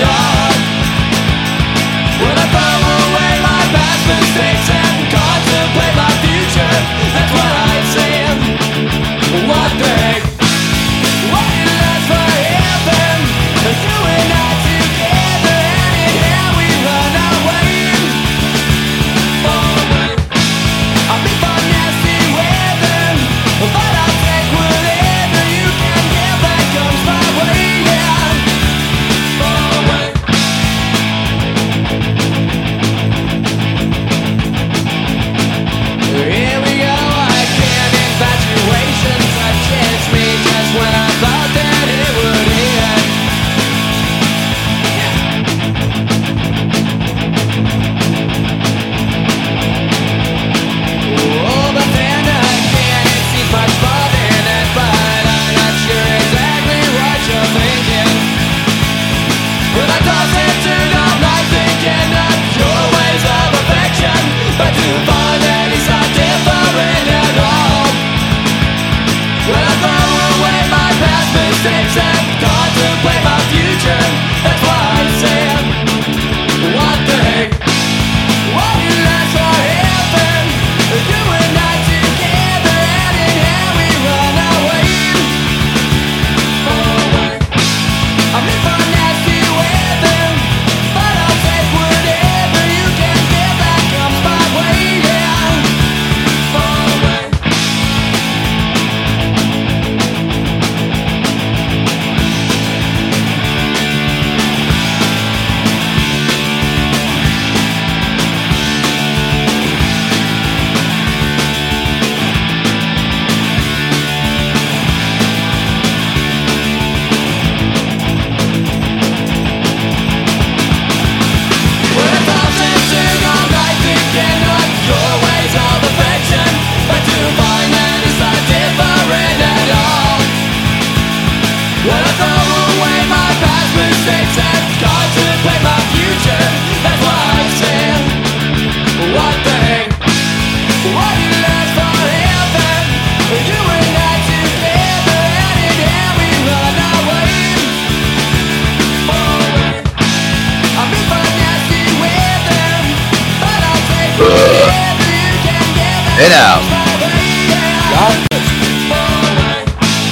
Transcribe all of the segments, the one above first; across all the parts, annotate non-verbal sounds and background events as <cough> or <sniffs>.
Different but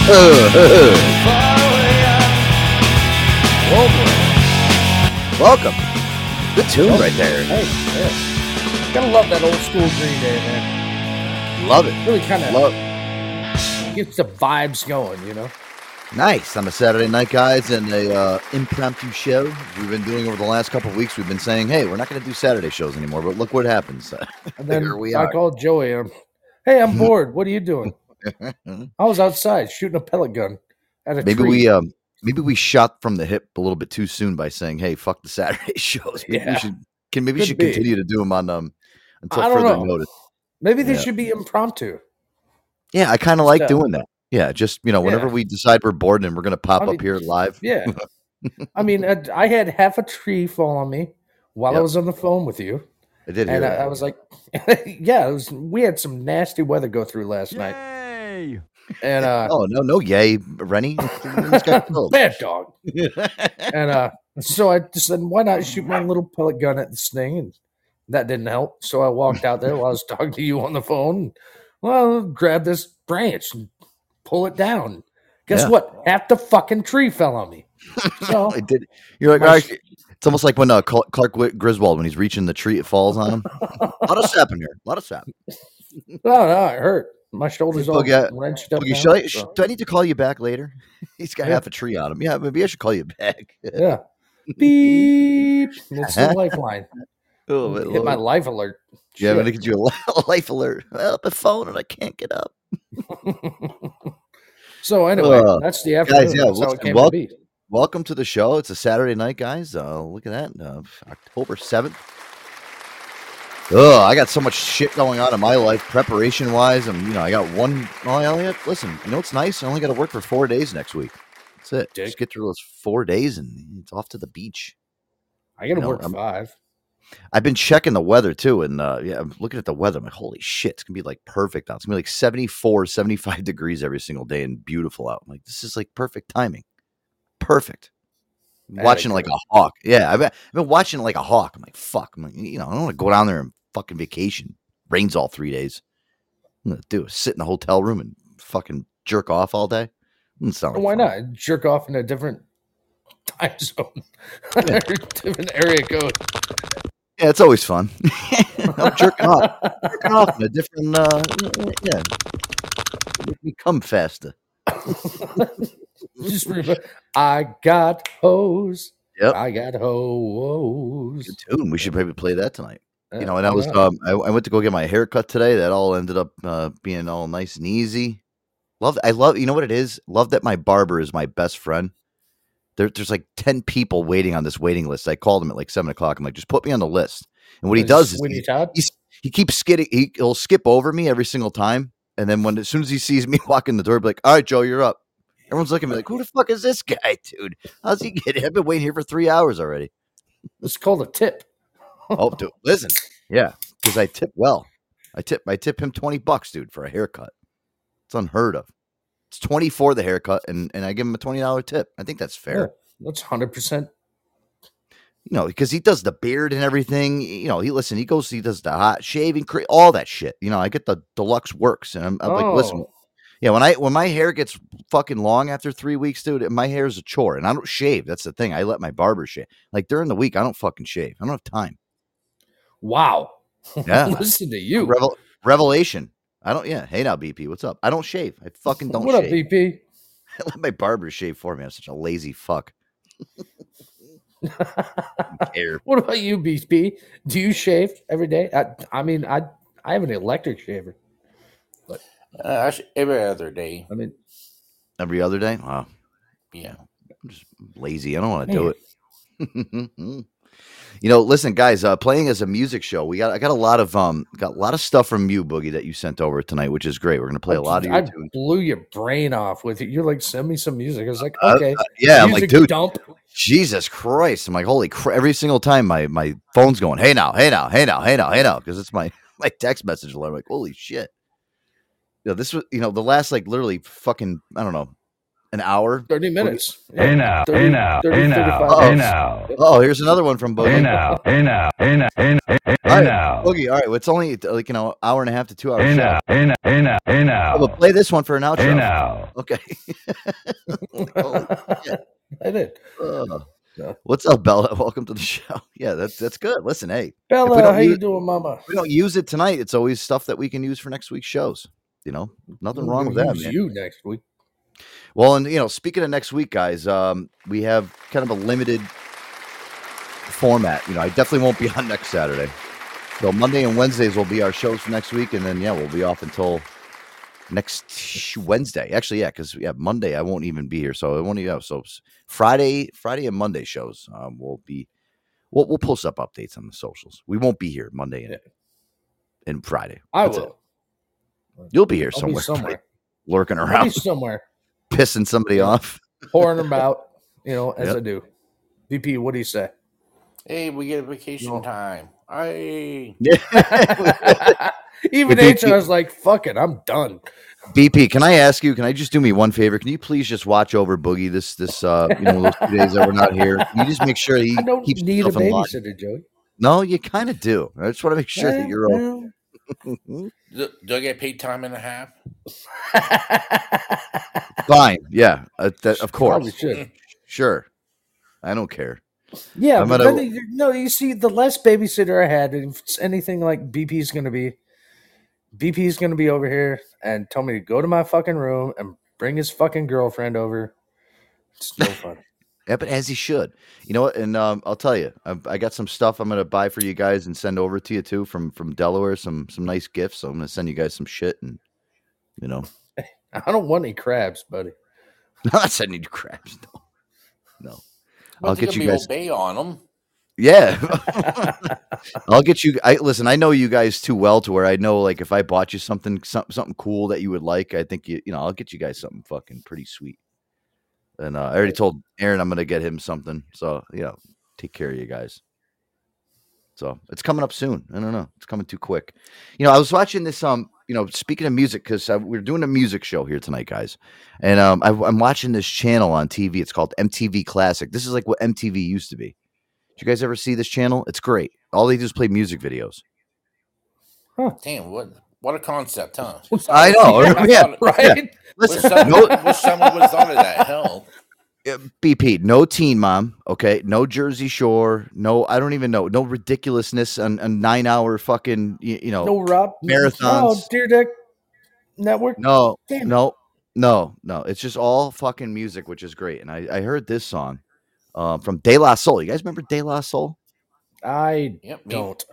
<laughs> Welcome. Good tune right there. Hey, yeah. Gotta love that old school Green Day, man. Love it. Really kind of Love. gets the vibes going, you know. Nice. On a Saturday night, guys, and a uh, impromptu show we've been doing over the last couple of weeks. We've been saying, "Hey, we're not going to do Saturday shows anymore," but look what happens. <laughs> And then Here we I are. called Joey. I'm, hey, I'm bored. What are you doing? I was outside shooting a pellet gun at a maybe tree. we um maybe we shot from the hip a little bit too soon by saying, "Hey, fuck the Saturday <laughs> shows." Maybe Yeah. we should Can maybe we should be. continue to do them on um until further know. notice. Maybe they Yeah. should be impromptu. Yeah, I kind of like Yeah. doing that. Yeah, just you know, whenever Yeah. we decide we're bored and we're gonna pop I up here live. Yeah. I mean, I, <laughs> I had half a tree fall on me while I was on the phone with you, I did hear and I, that. I was like, <laughs> "Yeah, it was." We had some nasty weather go through last night, and uh, oh no, no, yay, Rennie. <laughs> This guy killed. bad dog. <laughs> And uh, so I just said, "Why not shoot my little pellet gun at this thing?" And that didn't help. So I walked out there while I was talking to you on the phone. And, well, grab this branch and pull it down. Guess Yeah. what? Half the fucking tree fell on me. So <laughs> I did. You're like, My all right. It's almost like when uh, Clark Griswold, when he's reaching the tree, it falls on him. a lot of sap in here. A lot of sap. Oh no, it hurt. My shoulders all Boogie, I- wrenched up. Okay, now, shall I, so, do I need to call you back later? <laughs> He's got Yeah. half a tree on him. Yeah, maybe I should call you back. <laughs> yeah. Beep. It's the lifeline. <laughs> oh, my Hit my life alert. yeah, I'm gonna get you a life alert. Up a phone and I can't get up. so anyway, Uh, that's the afternoon. Guys, yeah, that's how listen, it came wel- to be. Welcome to the show. It's a Saturday night, guys. Uh, look at that, uh, October seventh. Oh, I got so much shit going on in my life, preparation wise. I'm, you know, I got one. Only have, listen. You know what's nice? I only got to work for four days next week. That's it. Dick. Just get through those four days, and it's off to the beach. I got to no, work I'm- five. I've been checking the weather too, and uh, yeah, I'm looking at the weather. I'm like, holy shit, it's gonna be like perfect out. It's gonna be like 74, 75 <laughs> degrees every single day and beautiful out. I'm like, this is like perfect timing. Perfect. Watching like girl. a hawk. Yeah, I've been, I've been watching like a hawk. I'm like, fuck. I'm like, you know, I don't want to go down there and fucking vacation. Rains all three days. I'm gonna do sit in the hotel room and fucking jerk off all day. Like Why fun. not jerk off in a different <laughs> time zone, <laughs> different area code? Yeah, it's always fun. <laughs> I'm jerking off. jerking off in a different uh yeah. Me come faster. Just remember, I got hose. Yep. I got hose. Good tune. We should maybe play that tonight. You know, and I was um, I, I went to go get my hair cut today. That all ended up uh, being all nice and easy. Love I love you know what it is? Love that my barber is my best friend. There, there's like 10 people waiting on this waiting list. I called him at like seven o'clock. I'm like, just put me on the list. And what he does is he, he's, he keeps skidding. He, he'll skip over me every single time. And then when as soon as he sees me <laughs> walk in the door, be like, all right, Joe, you're up. Everyone's looking at me like, who the fuck is this guy, <laughs> dude? How's he getting? I've been waiting here for three hours already. It's called a tip. Oh, <laughs> dude, listen, yeah, because I tip well. I tip, I tip him twenty bucks, dude, for a haircut. It's unheard of. It's twenty for the haircut, and and I give him a twenty dollar tip. I think that's fair. Yeah, that's hundred percent. You know, because he does the beard and everything. You know, he listen, he goes, he does the hot shaving, all that shit. You know, I get the deluxe works, and I'm, I'm like, listen, Oh. yeah, when I when my hair gets fucking long after three weeks, dude, my hair is a chore, and I don't shave. That's the thing. I let my barber shave. Like during the week, I don't fucking shave. I don't have time. Wow. <laughs> Yeah. Listen to you. Revel- revelation. I don't. Yeah. Hey now, BP. What's up? I don't shave. I fucking don't what up. BP? I <laughs> let my barber shave for me. I'm such a lazy fuck. Care. <laughs> What about you, BP? Do you shave every day? I, I mean, I I have an electric shaver. Uh, I sh- every other day. I mean, Every other day. Wow. Yeah. I'm just lazy. I don't want to do it. You know, listen, guys. Uh, playing as a music show, we got. I got a lot of um, got a lot of stuff from you, Boogie, that you sent over tonight, which is great. We're gonna play a lot of your I tunes. blew your brain off with it. You're like, send me some music. I was like, Uh, okay. uh, yeah, I'm like, dude, dump. <laughs> Jesus Christ! I'm like, holy crap! Every single time my my phone's going, hey now, hey now, hey now, hey now, hey now, because it's my <laughs> my text message alert. I'm like, holy shit! You know, this was you know the last like literally fucking I don't know an hour. 30 minutes. Hey now, 30, hey now, 30, hey now, 35 hey now, Oh, here's another one from Boogie. hey now, hey now, hey now, hey now, hey All right, now, Boogie. All right, well, it's only like you know hour and a half to two hours. hey now, hey now, hey now, hey Oh, now, but play this one for an outro. hey now. Okay. <laughs> <laughs> I did. Uh, Yeah. what's up, Bella? <laughs> Welcome to the show. Yeah, that's that's good. Listen, hey, Bella, don't how you doing, Mama? we don't use it tonight. It's always stuff that we can use for next week's shows. You know, nothing We'll wrong with that. use man. You next week. Well, and you know, speaking of next week, guys, um, we have kind of a limited format. You know, I definitely won't be <laughs> on next Saturday. So Monday and Wednesdays will be our shows for next week, and then yeah, we'll be off until next Wednesday. Actually, yeah, because yeah, Monday I won't even be here, so it won't even. Have so Friday, Friday and Monday shows um, will be we'll we'll post up updates on the socials. We won't be here Monday and, and Friday. I That's it. will. You'll be here I'll somewhere, be somewhere. <laughs> lurking around, somewhere. Pissing somebody off. <laughs> pouring about, you know, as Yep. I do. BP, what do you say? Hey, we get a vacation No. time. I <laughs> <laughs> Even But VP HR is like, fuck it, I'm done. BP, can I ask you? Can I just do me one favor? Can you please just watch over Boogie this this uh you know those two days that we're not here? Can you just make sure he I don't keeps need a himself in line? babysitter, Joey. No, you kind of do. I just want to make sure that you're. all- Well, do, <laughs> do I get paid time and a half? <laughs> Fine. Yeah. Uh, that, of course. should. Sure. I don't care. Yeah, but gonna- then no, you see, the less babysitter I had, if it's anything like BP's going to be, BP's going to be over here and tell me to go to my fucking room and bring his fucking girlfriend over. It's no <laughs> fun. Yeah, but as he should. You know what? And um, I'll tell you, I, I got some stuff I'm gonna buy for you guys and send over to you too from from Delaware. Some some nice gifts. So I'm gonna send you guys some shit and you know, <laughs> I don't want any crabs, buddy. I'm not sending you crabs. No, no. I'll get you guys. Obey on them. Yeah, <laughs> I'll get you. I listen. I know you guys too well to where I know, like, if I bought you something, something, something cool that you would like, I think you, you know, I'll get you guys something fucking pretty sweet. And uh, I already told Aaron I'm gonna get him something. So you know, take care of you guys. So it's coming up soon. I don't know. It's coming too quick. You know, I was watching this. Um, you know, speaking of music, because uh, we're doing a music show here tonight, guys, and um, I, I'm watching this channel on TV. It's called MTV Classic. This is like what MTV used to be. Did you guys ever see this channel? It's great. All they do is play music videos. Damn, what what a concept, huh? <laughs> I know, yeah, <laughs> right? Wish Listen, someone, no, wish someone was thought of that. Hell, BP, no Teen Mom, okay, no Jersey Shore, no, I don't even know, no ridiculousness on a nine hour fucking, you, you know, No Rob Marathons. Oh, Dyrdek Network. no, Damn. no, no, no. It's just all fucking music, which is great. And I, I heard this song um, from De La Soul. You guys remember De La Soul? I yep, me, don't.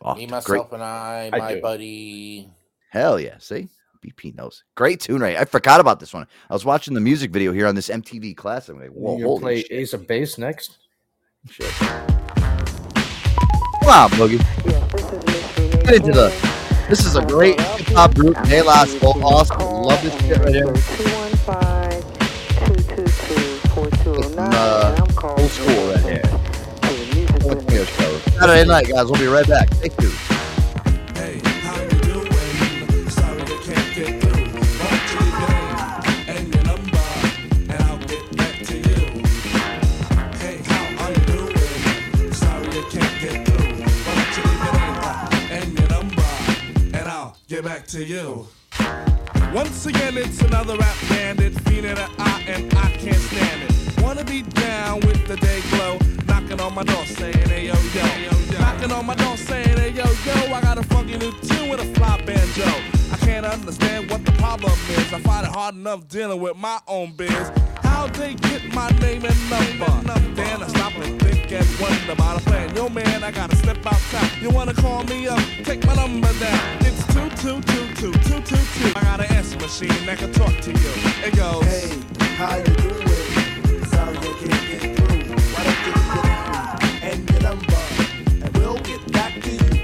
Oh, me great. myself, and I, I my do. buddy. Hell yeah. See? BP knows. Great tune, right? I forgot about this one. I was watching the music video here on this MTV Classic. I'm like, whoa, you holy play shit. Ace of Base next? shit. Come on, Boogie. Get into the. This is a great hip hop group. De La Soul. Awesome. Love this shit right here. Uh, old school right here. What's your show? Saturday night, guys. We'll be right back. Thank you. Get back to you. Once again, it's another rap bandit, feeling an eye, and I can't stand it. Wanna be down with the day glow, knocking on my door saying, hey yo yo. Knocking on my door saying, hey yo yo, I got a funky new tune with a fly banjo. I can't understand what the problem is. I find it hard enough dealing with my own biz. How they get my name and number? Then I stop and think and wonder about a plan. Yo man, I gotta step outside. You wanna call me up? Take my number down. It's two two two two two two two. I got an answer machine that can talk to you. It goes. Hey, how you doing? Sorry I can't get through. Why don't you your name and your number, and we'll get back to you.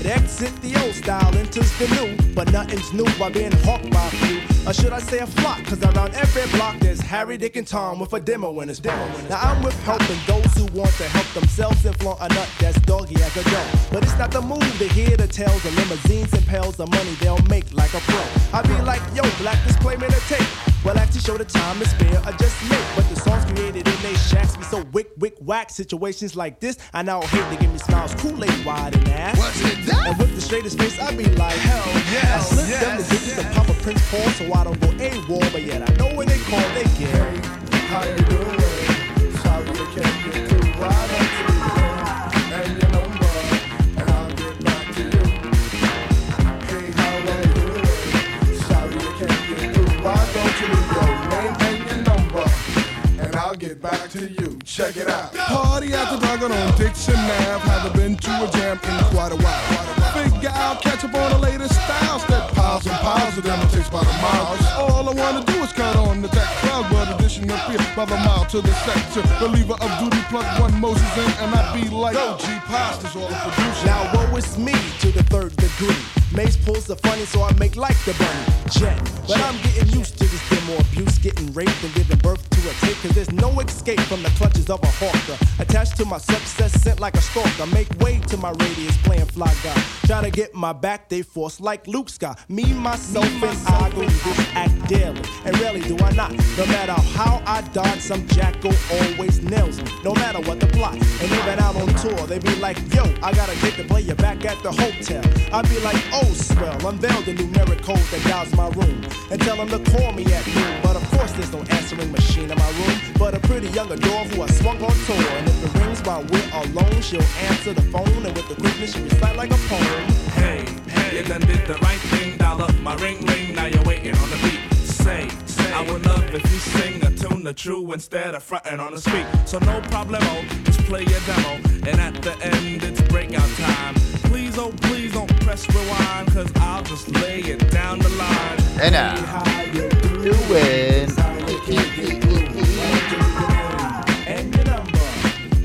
It. Exit the old style, enters the new, but nothing's new by being hawked by a few. Or should I say a flock? Cause around every block there's Harry, Dick, and Tom with a demo in his demo. Now I'm with helping those who want to help themselves and flaunt a nut that's doggy as a dog. But it's not the move to hear the tales of limousines and pails of money they'll make like a pro. I be like, yo, black man a tape. Well, I actually show the time is fair. I just make. But the songs created in they shacks be so wick, wick, whack. Situations like this, I now hate to give me smiles, Kool-Aid wide and ass. What's it that? And with the straightest face, I be like, hell yeah. I slip them the digits to pop a Prince Paul so I don't go AWOL. But yet I know when they call, they get. How you doing? Sorry I can't get through. Why don't you get back to you. Check it out. Party after dark on Dixon Ave. Haven't been to a jam in quite a while. Figure out, catch up on the latest styles. That piles and piles of them it takes about a mile. All I wanna do is cut on the tech crowd, but addition appear Brother mile to the sector. Believer of duty, plug one Moses in, and I be like, Yo, G Pastors, all the producer. Now woe is me to the third degree. Mace pulls the funny, so I make like the bunny jet. But I'm getting used to this demo abuse, getting raped and giving birth to a tape. Cause there's no escape from the clutches of a hawker. Attached to my success, sent like a stalker. Make way to my radius, playing fly guy. Try to get my back, they force like Luke Scott. Me, myself, and I go this act daily. And rarely do I not. No matter how I dodge, some jackal always nails me. No matter what the plot. And even out on tour, they be like, yo, I gotta get the player back at the hotel. I be like, oh, swell, unveil the numeric code that dials my room. And tell them to call me at noon. But of course, there's no answering machine in my room. But a pretty young adore who I swung on tour. And if it rings while we're alone, she'll answer the phone. And with the quickness, she recite like a poem. Hey, hey, you done did the right thing, dial up my ring ring, now you're waiting on the beat. Say, say, I would love if you sing a tune the true instead of fronting on the street. So no problemo, oh, just play your demo, and at the end it's breakout time. Please, oh please don't press rewind, cause I'll just lay it down the line. And now, doing.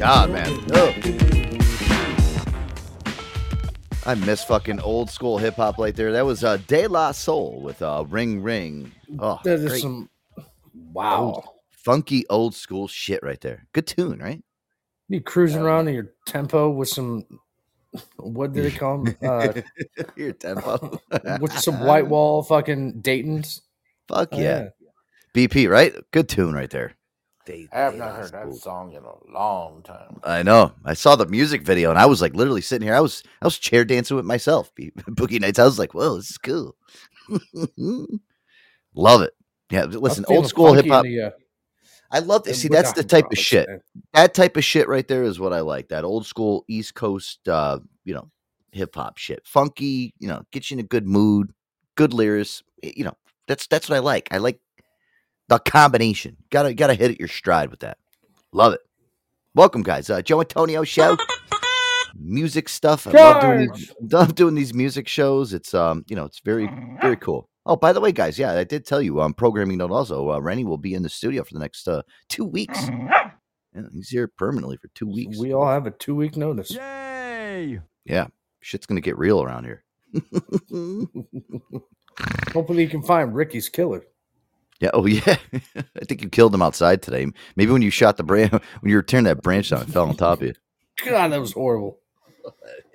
God, man. Ugh. I miss fucking old school hip hop right there. That was uh, De La Soul with uh, Ring Ring. Oh, That is great. some wow. Old, funky old school shit right there. Good tune, right? You cruising around in your tempo with some what did it <laughs> call them? Uh, Your tempo. <laughs> with some white wall fucking Dayton's. Fuck Oh, yeah. BP, right? Good tune right there. I have not heard that song in a long time. I know. I saw the music video and I was like literally sitting here. I was I was chair dancing with myself. <laughs> Boogie Nights. I was like, whoa, this is cool. <laughs> Love it. Yeah, listen, old school hip hop. uh, I love this. See, that's the type of shit. man. That type of shit right there is what I like. That old school East Coast, uh, you know, hip hop shit. Funky, you know, gets you in a good mood, good lyrics. You know, that's that's what I like. I like the combination. Gotta gotta hit it your stride with that. Love it. Welcome, guys. Uh, Joe Antonio show. Music stuff. I love doing these, love doing these music shows. It's um, you know, it's very very cool. Oh, by the way, guys, yeah, I did tell you. Um, programming note also. Uh, Rennie will be in the studio for the next uh two weeks. Yeah, he's here permanently for two weeks. We all have a two week notice. Yay! Yeah, shit's gonna get real around here. <laughs> Hopefully, you can find Ricky's killer. Yeah. Oh, <laughs> yeah. I think you killed him outside today. Maybe when you shot the branch, <laughs> when you were tearing that branch down, it fell on top of you. <laughs> God, that was horrible.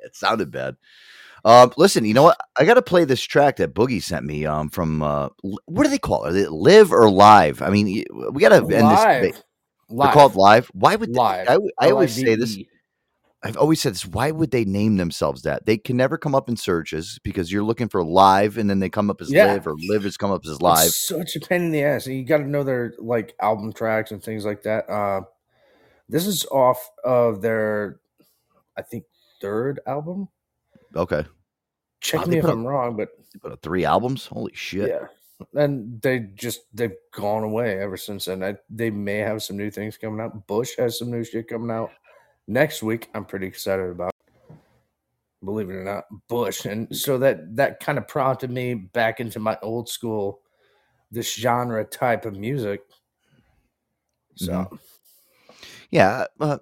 It sounded bad. Um, listen, you know what? I got to play this track that Boogie sent me. Um, from uh, what do they call it? Are they live or live? I mean, we got to end this. Live. They're called live. Why would they- Live. I always say this. I've always said this. Why would they name themselves that? They can never come up in searches because you're looking for live, and then they come up as Yeah. live, or live has come up as live. It's such a pain in the ass. You got to know their like album tracks and things like that. Uh, this is off of their, I think, third album. Okay, Check Wow, me if I'm wrong, but put out three albums. Holy shit! yeah. And they just they've gone away ever since then. I, they may have some new things coming out. Bush has some new shit coming out next week. I'm pretty excited about. Believe it or not, Bush, and so that that kind of prompted me back into my old school, this genre type of music. So Mhm. Yeah, uh,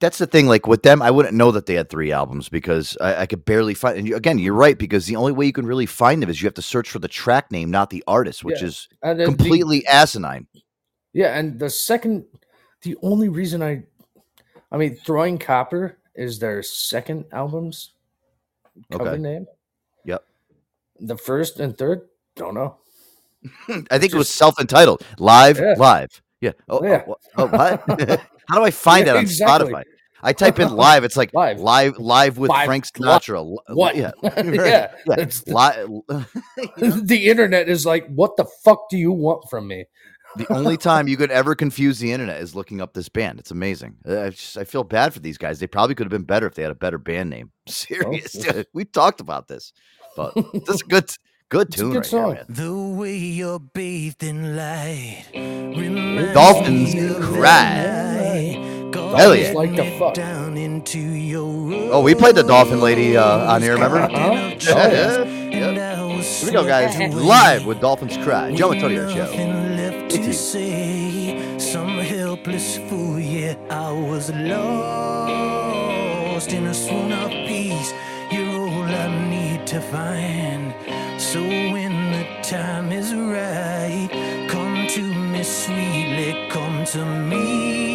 that's the thing. Like with them, I wouldn't know that they had three albums because I, I could barely find. And you, again, you're right because the only way you can really find them is you have to search for the track name, not the artist, which Yeah. is And then the- completely asinine. Yeah, and the second, the only reason I, I mean, Throwing Copper is their second album's cover Okay. name. Yep. The first and third, don't know. <laughs> I think it was self-entitled, live, Yeah. live. Yeah. Oh, oh, Yeah. wha- oh, what? <laughs> How do I find Yeah, that on exactly. Spotify? I type in live. It's like Live. live, live, with Live. Frank Sinatra. What? Yeah. <laughs> Yeah, yeah. it's the- Li- the internet is like, what the fuck do you want from me? The only time you could ever confuse the internet is looking up this band. It's amazing. Uh, I just I feel bad for these guys. They probably could have been better if they had a better band name. <laughs> Serious. <laughs> we talked about this, but this is a good, good It's a tune good right song. here, man. The way you're bathed in light. Dolphins cry. Hell yeah. Like the fuck. Down into your Oh, we played the Dolphin Lady uh, on here. Remember? Uh-huh. <laughs> Yeah, yeah. Here we go, guys. Live with Dolphins Cry. Joe Antonio Show. Nothing left some helpless fool, yeah, I was lost in a swoon of peace. You're all I need to find. So when the time is right, come to me sweetly, come to me,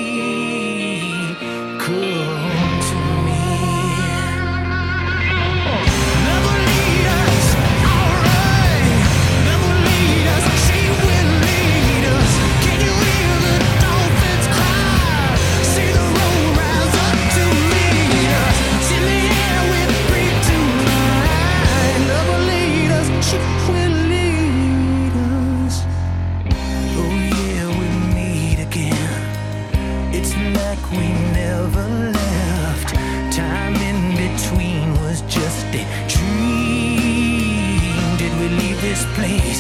place?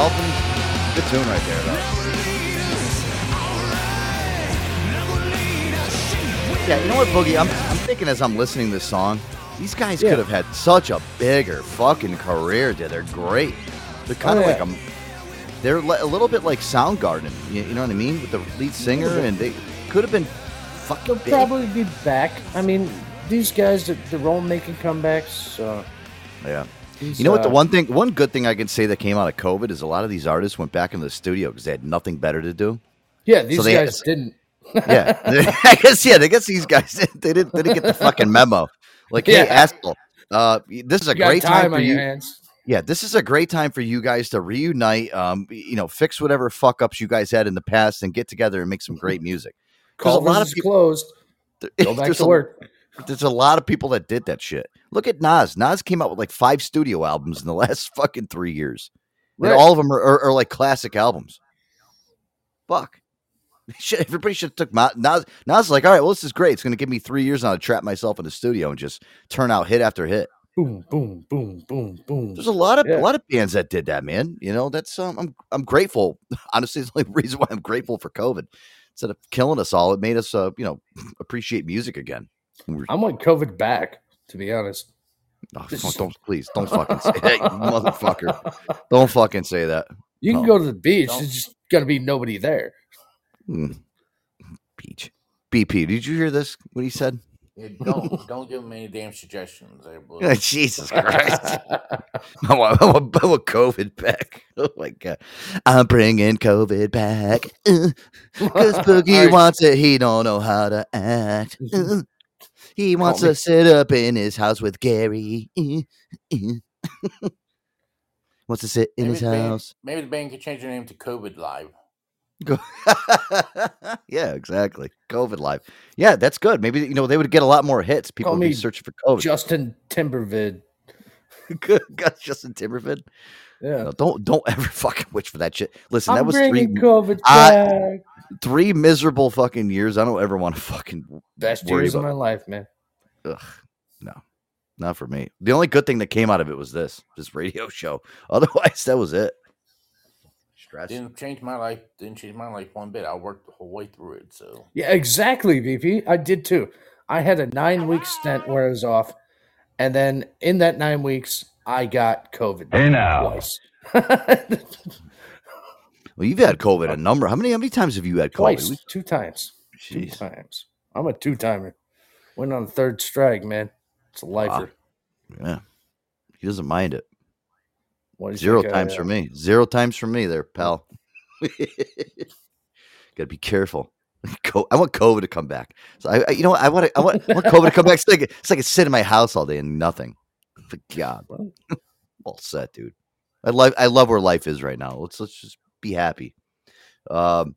Dolphins. Good tune right there, though. Yeah, you know what, Boogie? I'm, I'm thinking as I'm listening to this song, these guys Yeah. could have had such a bigger fucking career, dude. They're great. They're kind of Oh, like a, they're a little bit like Soundgarden. You, you know what I mean? With the lead singer, and they could have been fucking They'll big. probably be back. I mean, these guys, they're, all making comebacks. Uh, Yeah. These, You know what? The uh, one thing, one good thing I can say that came out of COVID is a lot of these artists went back into the studio because they had nothing better to do. Yeah, these they guys didn't. Yeah, <laughs> <laughs> I guess. Yeah, I guess these guys they didn't they didn't get the fucking memo. Like, hey, Yeah. asshole, uh, this is a great time, time for you. hands. Yeah, this is a great time for you guys to reunite. Um, you know, fix whatever fuck ups you guys had in the past and get together and make some great music. Because a lot of people closed. <laughs> Go back to a- work. There's a lot of people that did that shit. Look at Nas. Nas came out with like five studio albums in the <laughs> last fucking three years. And all of them are, are, are like classic albums. Fuck. <laughs> Shit, everybody should have took Ma- Nas. Nas is like, all right, well, this is great. It's going to give me three years now to trap myself in the studio and just turn out hit after hit. Boom, boom, boom, boom, boom. There's a lot of Yeah. a lot of bands that did that, man. You know, that's um, I'm I'm grateful. <laughs> Honestly, it's the only reason why I'm grateful for COVID. Instead of killing us all, it made us uh, you know, <sniffs> appreciate music again. I want COVID back, to be honest. Oh, fuck, don't please don't fucking say that, you motherfucker. <laughs> Don't fucking say that. You can No. go to the beach. Don't. There's just gonna be nobody there. Mm. Peach. BP, did you hear this? What he said? Yeah, don't don't give him any damn suggestions. There, boy. <laughs> Jesus Christ. I want, I, want, I want COVID back. <laughs> Oh my God. I'm bringing COVID back. Because Boogie Alright. wants it. He don't know how to act. He wants me. to sit up in his house with Gary. <laughs> Wants to sit in Maybe his the band- house. maybe the band could change their name to COVID Live. <laughs> Yeah, exactly. COVID live. Yeah, that's good. Maybe you know they would get a lot more hits. People Call would be searching for COVID. Justin Timbervid. <laughs> good, God, Justin Timbervid. Yeah. No, don't don't ever <laughs> fucking wish for that shit. Listen, that I'm was three COVID I- three miserable fucking years. I don't ever want to fucking Best worry years of my life, man. Ugh, no, not for me. The only good thing that came out of it was this this radio <laughs> show. Otherwise, that was it. Stress. Didn't change my life. Didn't change my life one bit. I worked the whole way through it. So Yeah, exactly, BP. I did too. I had a nine week stint where I was off, and then in that nine weeks, I got COVID Hey now. twice. <laughs> Well, you've had COVID a number. How many how many times have you had COVID? twice, two times, two times. I'm a two timer. Went on third strike, man. It's a ah. lifer. Yeah, he doesn't mind it. What Zero think I times for me. Zero times for me, there, pal. <laughs> Got to be careful. <laughs> Co- I want COVID to come back. So I, I you know, what? I want, to, I want, I want COVID to come back. It's like, it's like I sit in my house all day and nothing. For God, <laughs> all set, dude. I love, I love where life is right now. Let's let's just be happy. Um,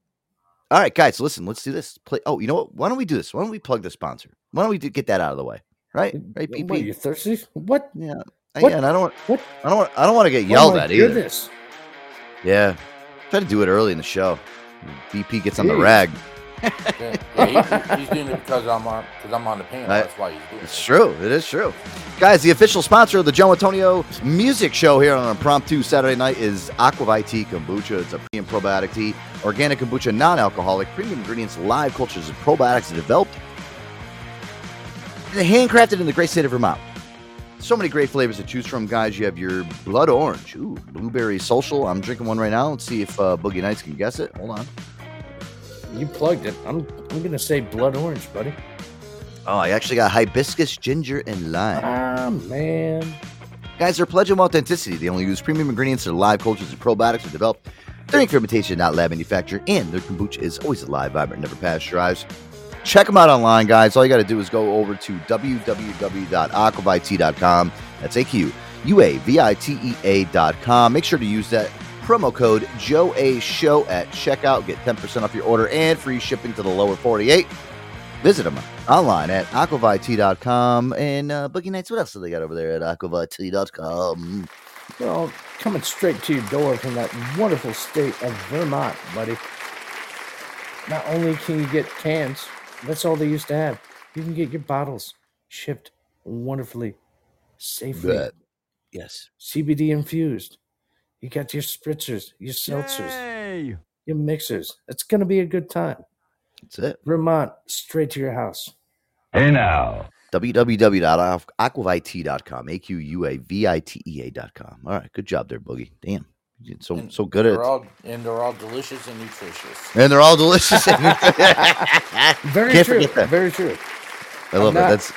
all right, guys, listen. Let's do this. Play. Oh, you know what? Why don't we do this? Why don't we plug the sponsor? Why don't we do, get that out of the way? Right, right, What, PP. you thirsty? What? Yeah, I- What? yeah. And I don't want, What? I don't want, I don't want to get Oh yelled at either. goodness. Yeah. Try to do it early in the show. BP gets on the rag. Yeah, yeah, he- he's doing it because I'm on because I'm on the panel. I- That's why he's doing it. It's it. true. It is true. Guys, the official sponsor of the Joe Antonio Music Show here on Impromptu Saturday night is Aqua Vitea Kombucha. It's a premium probiotic tea, organic kombucha, non-alcoholic, premium ingredients, live cultures, and probiotics developed and handcrafted in the great state of Vermont. So many great flavors to choose from, guys. You have your blood orange, ooh, blueberry social. I'm drinking one right now. Let's see if uh, Boogie Nights can guess it. Hold on. You plugged it. I'm I'm gonna say blood orange, buddy. Oh, I actually got hibiscus, ginger, and lime. Ah man. Guys, they're of authenticity. They only use premium ingredients. Their live cultures and probiotics are developed during fermentation, not lab manufacture. And their kombucha is always alive, vibrant, never pasteurized. Check them out online, guys. All you got to do is go over to www.aquavitea.com. That's A Q U A V I T E A.com. Make sure to use that promo code Joe A Show at checkout. Get 10% off your order and free shipping to the lower 48. Visit them online at aquavitea.com. And uh, Boogie Nights, what else do they got over there at aquavitea.com? Well, coming straight to your door from that wonderful state of Vermont, buddy. Not only can you get cans, that's all they used to have. You can get your bottles shipped wonderfully, safely, Bet. Yes. CBD infused. You got your spritzers, your seltzers, your mixers. It's going to be a good time. That's it. Vermont, straight to your house. Hey now. www.aquavitea.com. A Q U A V I T E A.com. All right. Good job there, Boogie. Damn. You did so, And so good at They're it. all and they're all delicious and nutritious. And they're all delicious. <laughs> Very Can't true. that. Very true. I love not- it. That's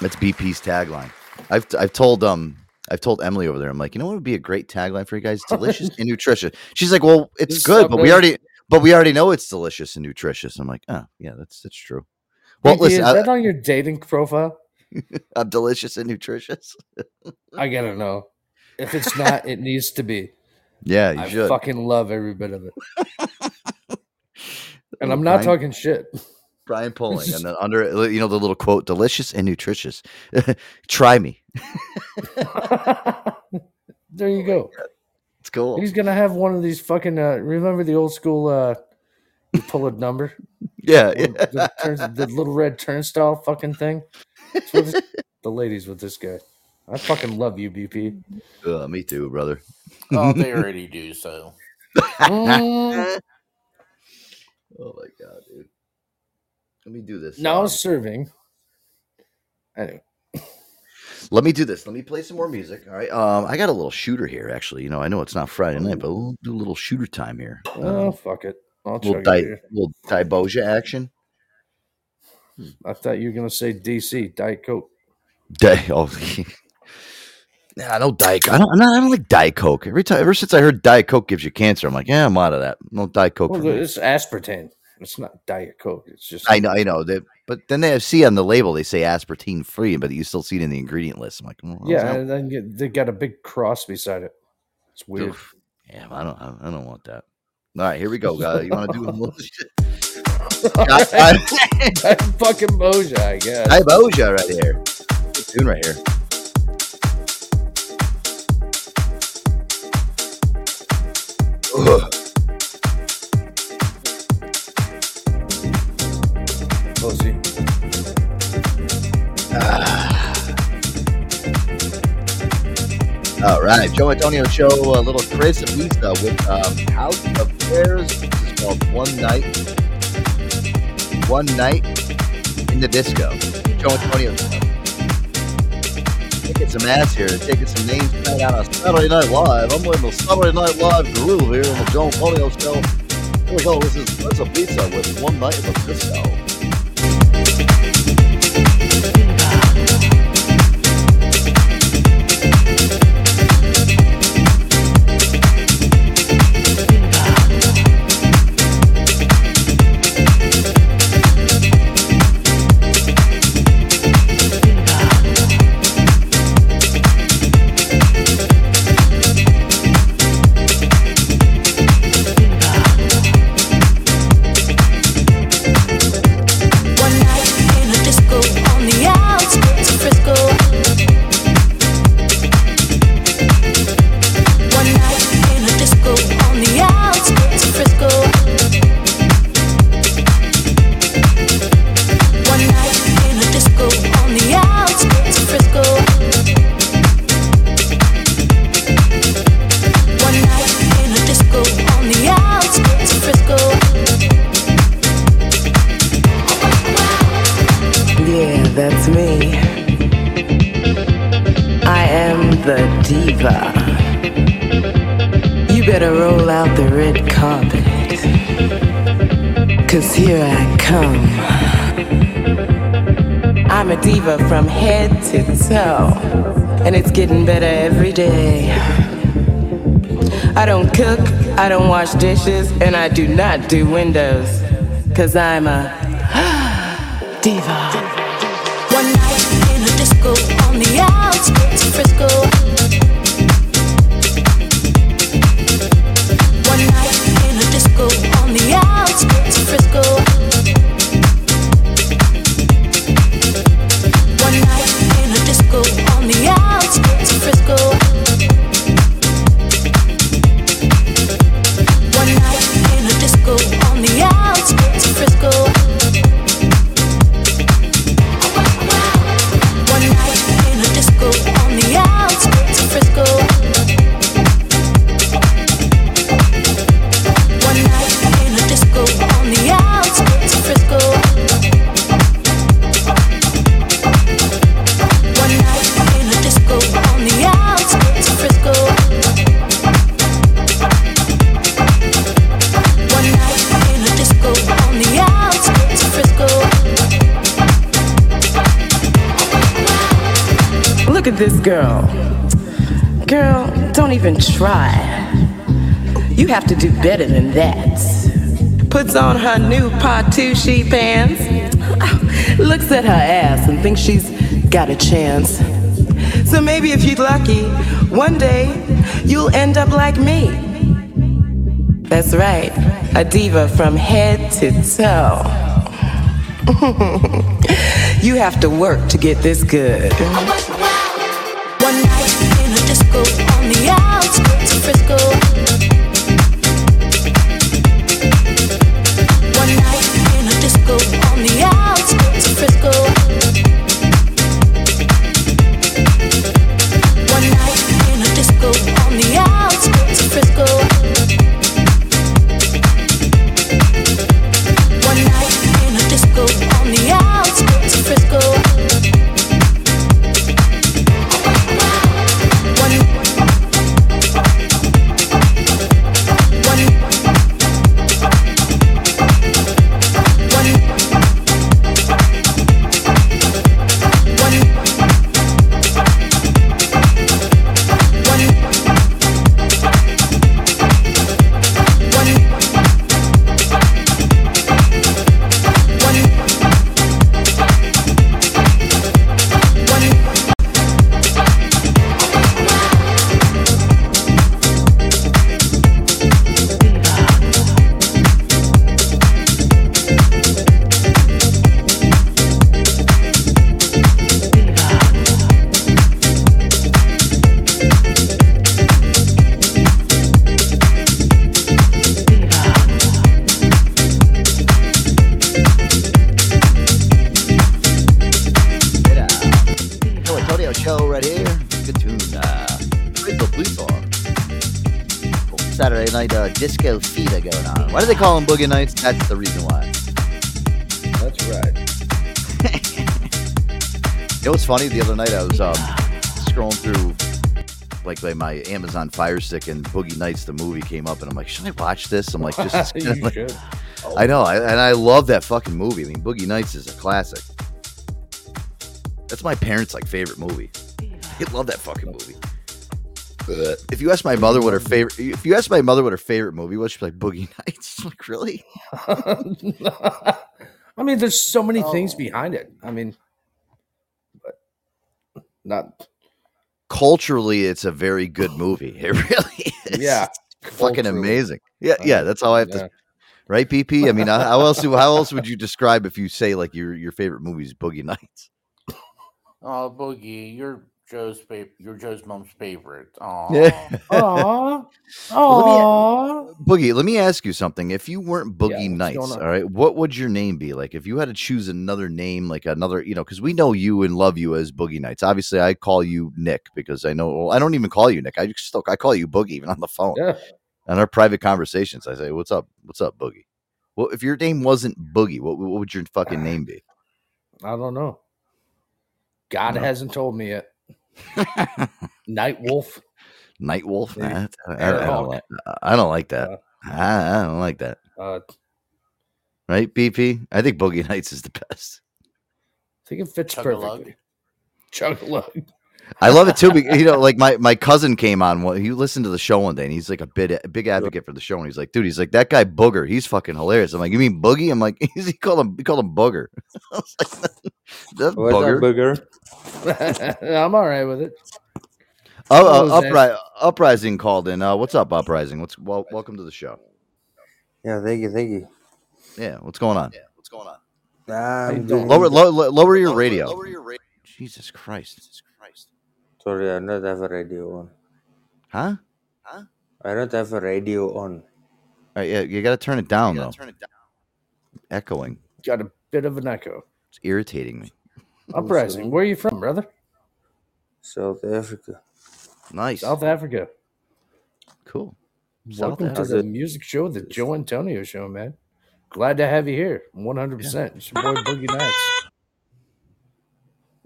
that's BP's tagline. I've I've told um I've told Emily over there. I'm like, you know what would be a great tagline for you guys? <laughs> Delicious and nutritious. She's like, well, it's It's good, so but we already but we already know it's delicious and nutritious. I'm like, oh yeah, that's that's true. Well, BP, listen, is I, that on your dating profile? I'm <laughs> uh, delicious and nutritious. I gotta know. If it's <laughs> not, it needs to be. Yeah, you I should. fucking love every bit of it. And I'm not talking shit. Brian Poling, and <laughs> then under you know the little quote, delicious and nutritious. <laughs> Try me. <laughs> there you go. It's cool. He's gonna have one of these fucking. Uh, remember the old school? Uh, you pull a number. Yeah, yeah. The, turn- the little red turnstile fucking thing. This- the ladies with this guy. I fucking love you, BP. Uh, me too, brother. Oh, they already do so. Mm, Oh my god, dude. Let me do this. now um, serving. Anyway, let me do this. Let me play some more music. All right. Um, I got a little shooter here. Actually, you know, I know it's not Friday night, but we'll do a little shooter time here. oh Uh, fuck it. I'll little di- here. little Diboja action. I thought you were gonna say DC Diet Coke. Di- <laughs> oh, <laughs> nah, no Diet. Coke. I don't. I don't like Diet Coke. Every time, ever since I heard Diet Coke gives you cancer, I'm like, yeah, I'm out of that. No Diet Coke. Well, for me. it's aspartame. It's not Diet Coke. It's just I know, I know. They, but then they see on the label they say aspartame free, but you still see it in the ingredient list. I'm like, mm, well, yeah, and then you, they got a big cross beside it. It's weird. Oof. Yeah, I don't. I don't want that. All right, here we go, guys. You want to do a little shit? <laughs> I, fucking Moja, I guess. I have Oja right here. Tune right here. Ugh. All right, Joe Antonio show. A little Chris and Lisa with um, House of Prayers. This is called One Night. One Night in the Disco. Joe Antonio. Taking some ass here, taking some names tonight on a Saturday Night Live. I'm with the Saturday Night Live groove here on the Joe Antonio show. Here we go. This is Chris Pizza with One Night in the Disco. Getting better every day. I don't cook, I don't wash dishes, and I do not do windows. Cause I'm a <gasps> diva. That. Puts on her new Patucci pants, <laughs> looks at her ass and thinks she's got a chance. So maybe if you're lucky, one day you'll end up like me. That's right, a diva from head to toe. <laughs> you have to work to get this good. Boogie nights? That's the reason why. That's right. <laughs> You know what's funny? The other night I was um, scrolling through like, like my Amazon Fire Stick and Boogie Nights the movie came up, and I'm like, should I watch this? I'm like, just <laughs> You like- should. <laughs> I know, I, and I love that fucking movie. I mean, Boogie Nights is a classic. That's my parents' like favorite movie. I love that fucking movie. If you ask my mother what her favorite, if you ask my mother what her favorite movie was, she'd be like Boogie Nights. like, really? <laughs> <laughs> I mean, there's so many oh. things behind it. I mean, but not Culturally, it's a very good movie. <laughs> It really is. yeah. fucking amazing. Yeah, yeah. That's how I have Yeah. to. Right, BP. I mean, how how else? do- How else would you describe if you say like your your favorite movie is Boogie Nights? Oh, Boogie, you're Joe's favorite. You're Joe's mom's favorite. Aw. <laughs> Yeah. Aw. Well, Aw. Boogie, let me ask you something. If you weren't Boogie what's Nights, all right, what would your name be? Like, if you had to choose another name, like another, you know, because we know you and love you as Boogie Nights. Obviously, I call you Nick because I know. Well, I don't even call you Nick. I just still I call you Boogie even on the phone. Yeah. On our private conversations, I say, "What's up? What's up, Boogie?" Well, if your name wasn't Boogie, what, what would your fucking name be? <sighs> I don't know. God No. hasn't told me yet. <laughs> Night Wolf. Night Wolf? Maybe. Nah, I, I, I don't like, I don't like that. Uh, I, I don't like that. Uh, Right, BP? I think Boogie Nights is the best. I think it fits Chug-a-lug. perfectly. Chug a lug. I love it too. Because, you know, like my, my cousin came on. one- He listened to the show one day, and he's like a big a big advocate for the show. And he's like, dude, he's like that guy Booger. He's fucking hilarious. I'm like, you mean Boogie? I'm like, <laughs> he called him he called him Booger. <laughs> I was like, <laughs> That's What's up, Booger. Booger? I'm all right with it. Oh, Hello, uh, Upri- Uprising called in. Uh, what's up, Uprising? What's well, welcome to the show. Yeah, thank you, thank you. Yeah, what's going on? Yeah, what's going on? you I'm doing? doing Lower low, low, lower your radio. Jesus Christ. Sorry, I don't have a radio on. Huh? Huh? I don't have a radio on. All right, yeah, you got to turn it down though. Turn it down. Echoing. Got a bit of an echo. It's irritating me. Uprising. Where are you from, brother? South Africa. Nice. South Africa. Cool. South Welcome to Africa. the music show, the Joe Antonio show, man. Glad to have you here. 100%. It's your boy Boogie Nights.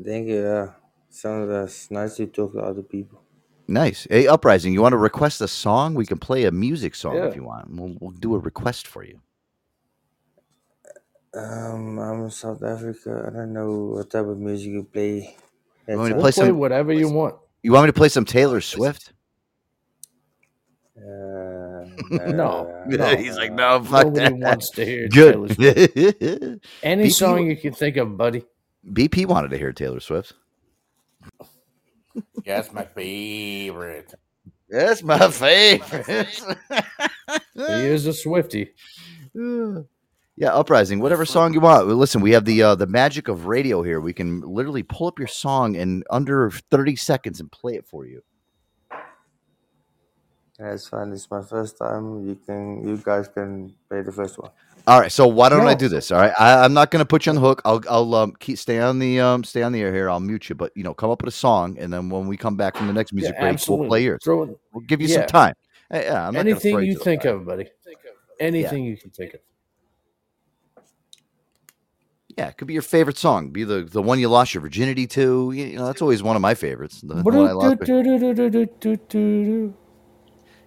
Thank you. Yeah. Sounds nice to talk to other people. Nice. Hey, Uprising, you want to request a song? We can play a music song Yeah. if you want. We'll, we'll do a request for you. Um, I'm in South Africa. I don't know what type of music you play. You want me to We'll play play some? whatever you want. You want me to play some Taylor Swift? Uh, <laughs> No, no. <laughs> He's like, no, fuck Nobody that. wants to hear Taylor Good. <laughs> Any BP song you can think of, buddy. BP wanted to hear Taylor Swift. Yeah, that's my favorite. That's my favorite. He is a Swifty. <laughs> Yeah, uprising, whatever song you want. Listen, we have the uh, the magic of radio here. We can literally pull up your song in under thirty seconds and play it for you. That's fine. It's my first time. You can, you guys can play the first one. All right, so why don't I do this? All right, I, I'm not going to put you on the hook. I'll I'll um, keep stay on the um stay on the air here. I'll mute you, but you know, come up with a song, and then when we come back from the next music Yeah, break, absolutely. we'll play yours. Throw. We'll give you Yeah. some time. Hey, yeah, I'm Anything you think of, buddy. Anything you can think of. Yeah, it could be your favorite song. Be the the one you lost your virginity to. You you know, that's always one of my favorites. The, the one I lost.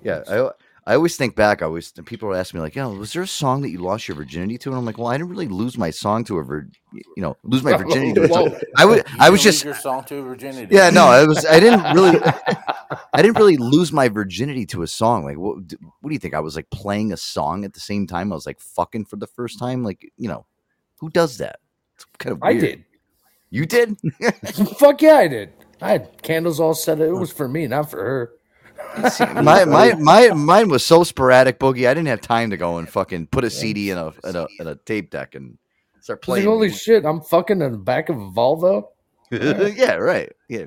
Yeah, I I always think back. I always people ask me like, "Yeah, was there a song that you lost your virginity to?" And I'm like, "Well, I didn't really lose my song to a vir, you know, lose my virginity to. Whoa. I would, You I was just, your song to virginity. yeah, no, I was, I didn't really, <laughs> I didn't really lose my virginity to a song. Like, what, what do you think? I was like playing a song at the same time. I was like fucking for the first time. Like, you know, who does that? It's kind of I did. You did? <laughs> Fuck yeah, I did. I had candles all set. It was for me, not for her. <laughs> my my my mine was so sporadic, Boogie. I didn't have time to go and fucking put a CD in a in a, in a tape deck and start Like, playing. holy shit, I'm fucking in the back of a Volvo. <laughs> yeah, right. Yeah.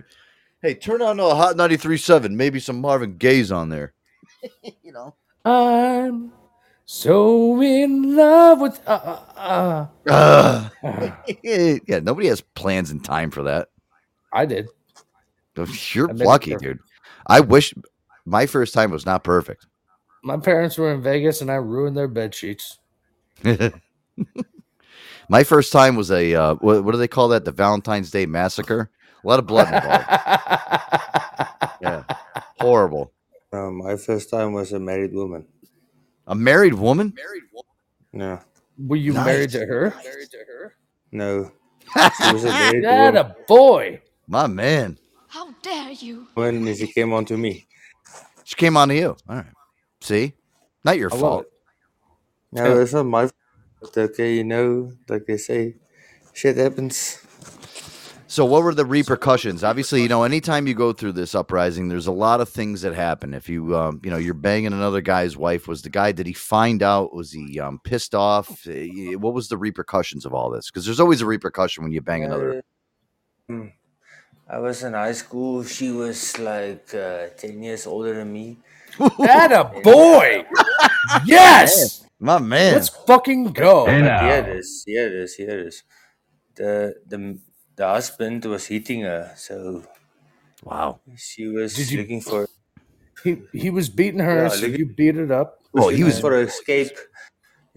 Hey, turn on a Hot 93.7. Maybe some Marvin Gaye's on there. <laughs> you know. I'm so in love with. Uh, uh, Uh, yeah, nobody has plans and time for that. I did. You're I made it lucky, perfect. dude. I wish my first time was not perfect. My parents were in Vegas and I ruined their bed sheets. <laughs> my first time was a uh, what, what do they call that? The Valentine's Day massacre. A lot of blood involved. <laughs> yeah, horrible. No, my first time was a married woman. A married woman? Married woman. No, Were you Nice. married to her? no. <laughs> She was a married That woman a boy. My man. How dare you? when she came on to me. She came on to you. All right. See, not your I fault. No, Yeah. it's not my fault. Okay, you know, like they say, shit happens. So, what were the repercussions? Obviously, you know, anytime you go through this uprising, there's a lot of things that happen. If you, um, you know, you're banging another guy's wife, was the guy? Did he find out? Was he um, pissed off? Eh, What was the repercussions of all this? Because there's always a repercussion when you bang another. Uh, I was in high school. She was like uh, 10 years older than me. <laughs> That a boy. Yes. <laughs> My man. Let's fucking go. Hey But now. here it is. Here it is. Here it is. The, the, the husband was hitting her. So Wow. she was Did you- looking for <laughs> He he was beating her, Yeah, so look- you beat it up. Oh, he was. for escape.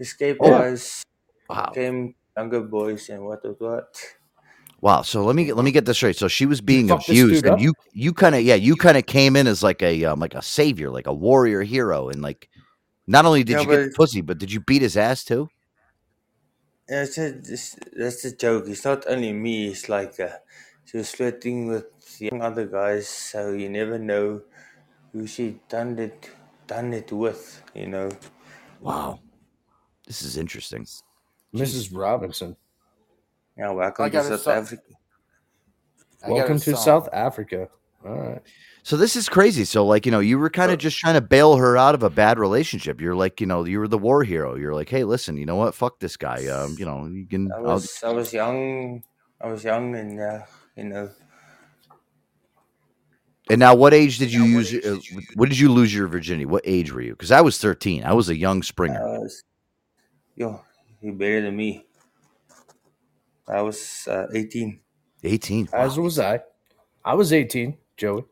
Escape Oh. wise. Wow. Came younger boys and what what what. Wow. So let me let me get this straight. So she was being fucked abused, and up? you you kind of yeah you kind of came in as like a um, like a savior, like a warrior hero, and like not only did Yeah, you get the pussy, but did you beat his ass too? Yeah, it's a, it's, that's the joke. It's not only me. It's like uh, she was flirting with young other guys, so you never know who she done it done it with. You know. Wow. This is interesting. Mrs. Robinson. Yeah, welcome to South song. Africa. I Welcome to song. South Africa. All right. So this is crazy. So like you know you were kind of just trying to bail her out of a bad relationship. You're like you know you were the war hero. You're like hey listen you know what fuck this guy. Um you know you can. I I'll- was I was young. I was young and uh, you know and now what age did you use? Uh, what did you lose your virginity? What age were you? Because I was 13. I was a young Springer. I was yo he better than me. I was uh, 18. 18. As was I. I was 18, Joey.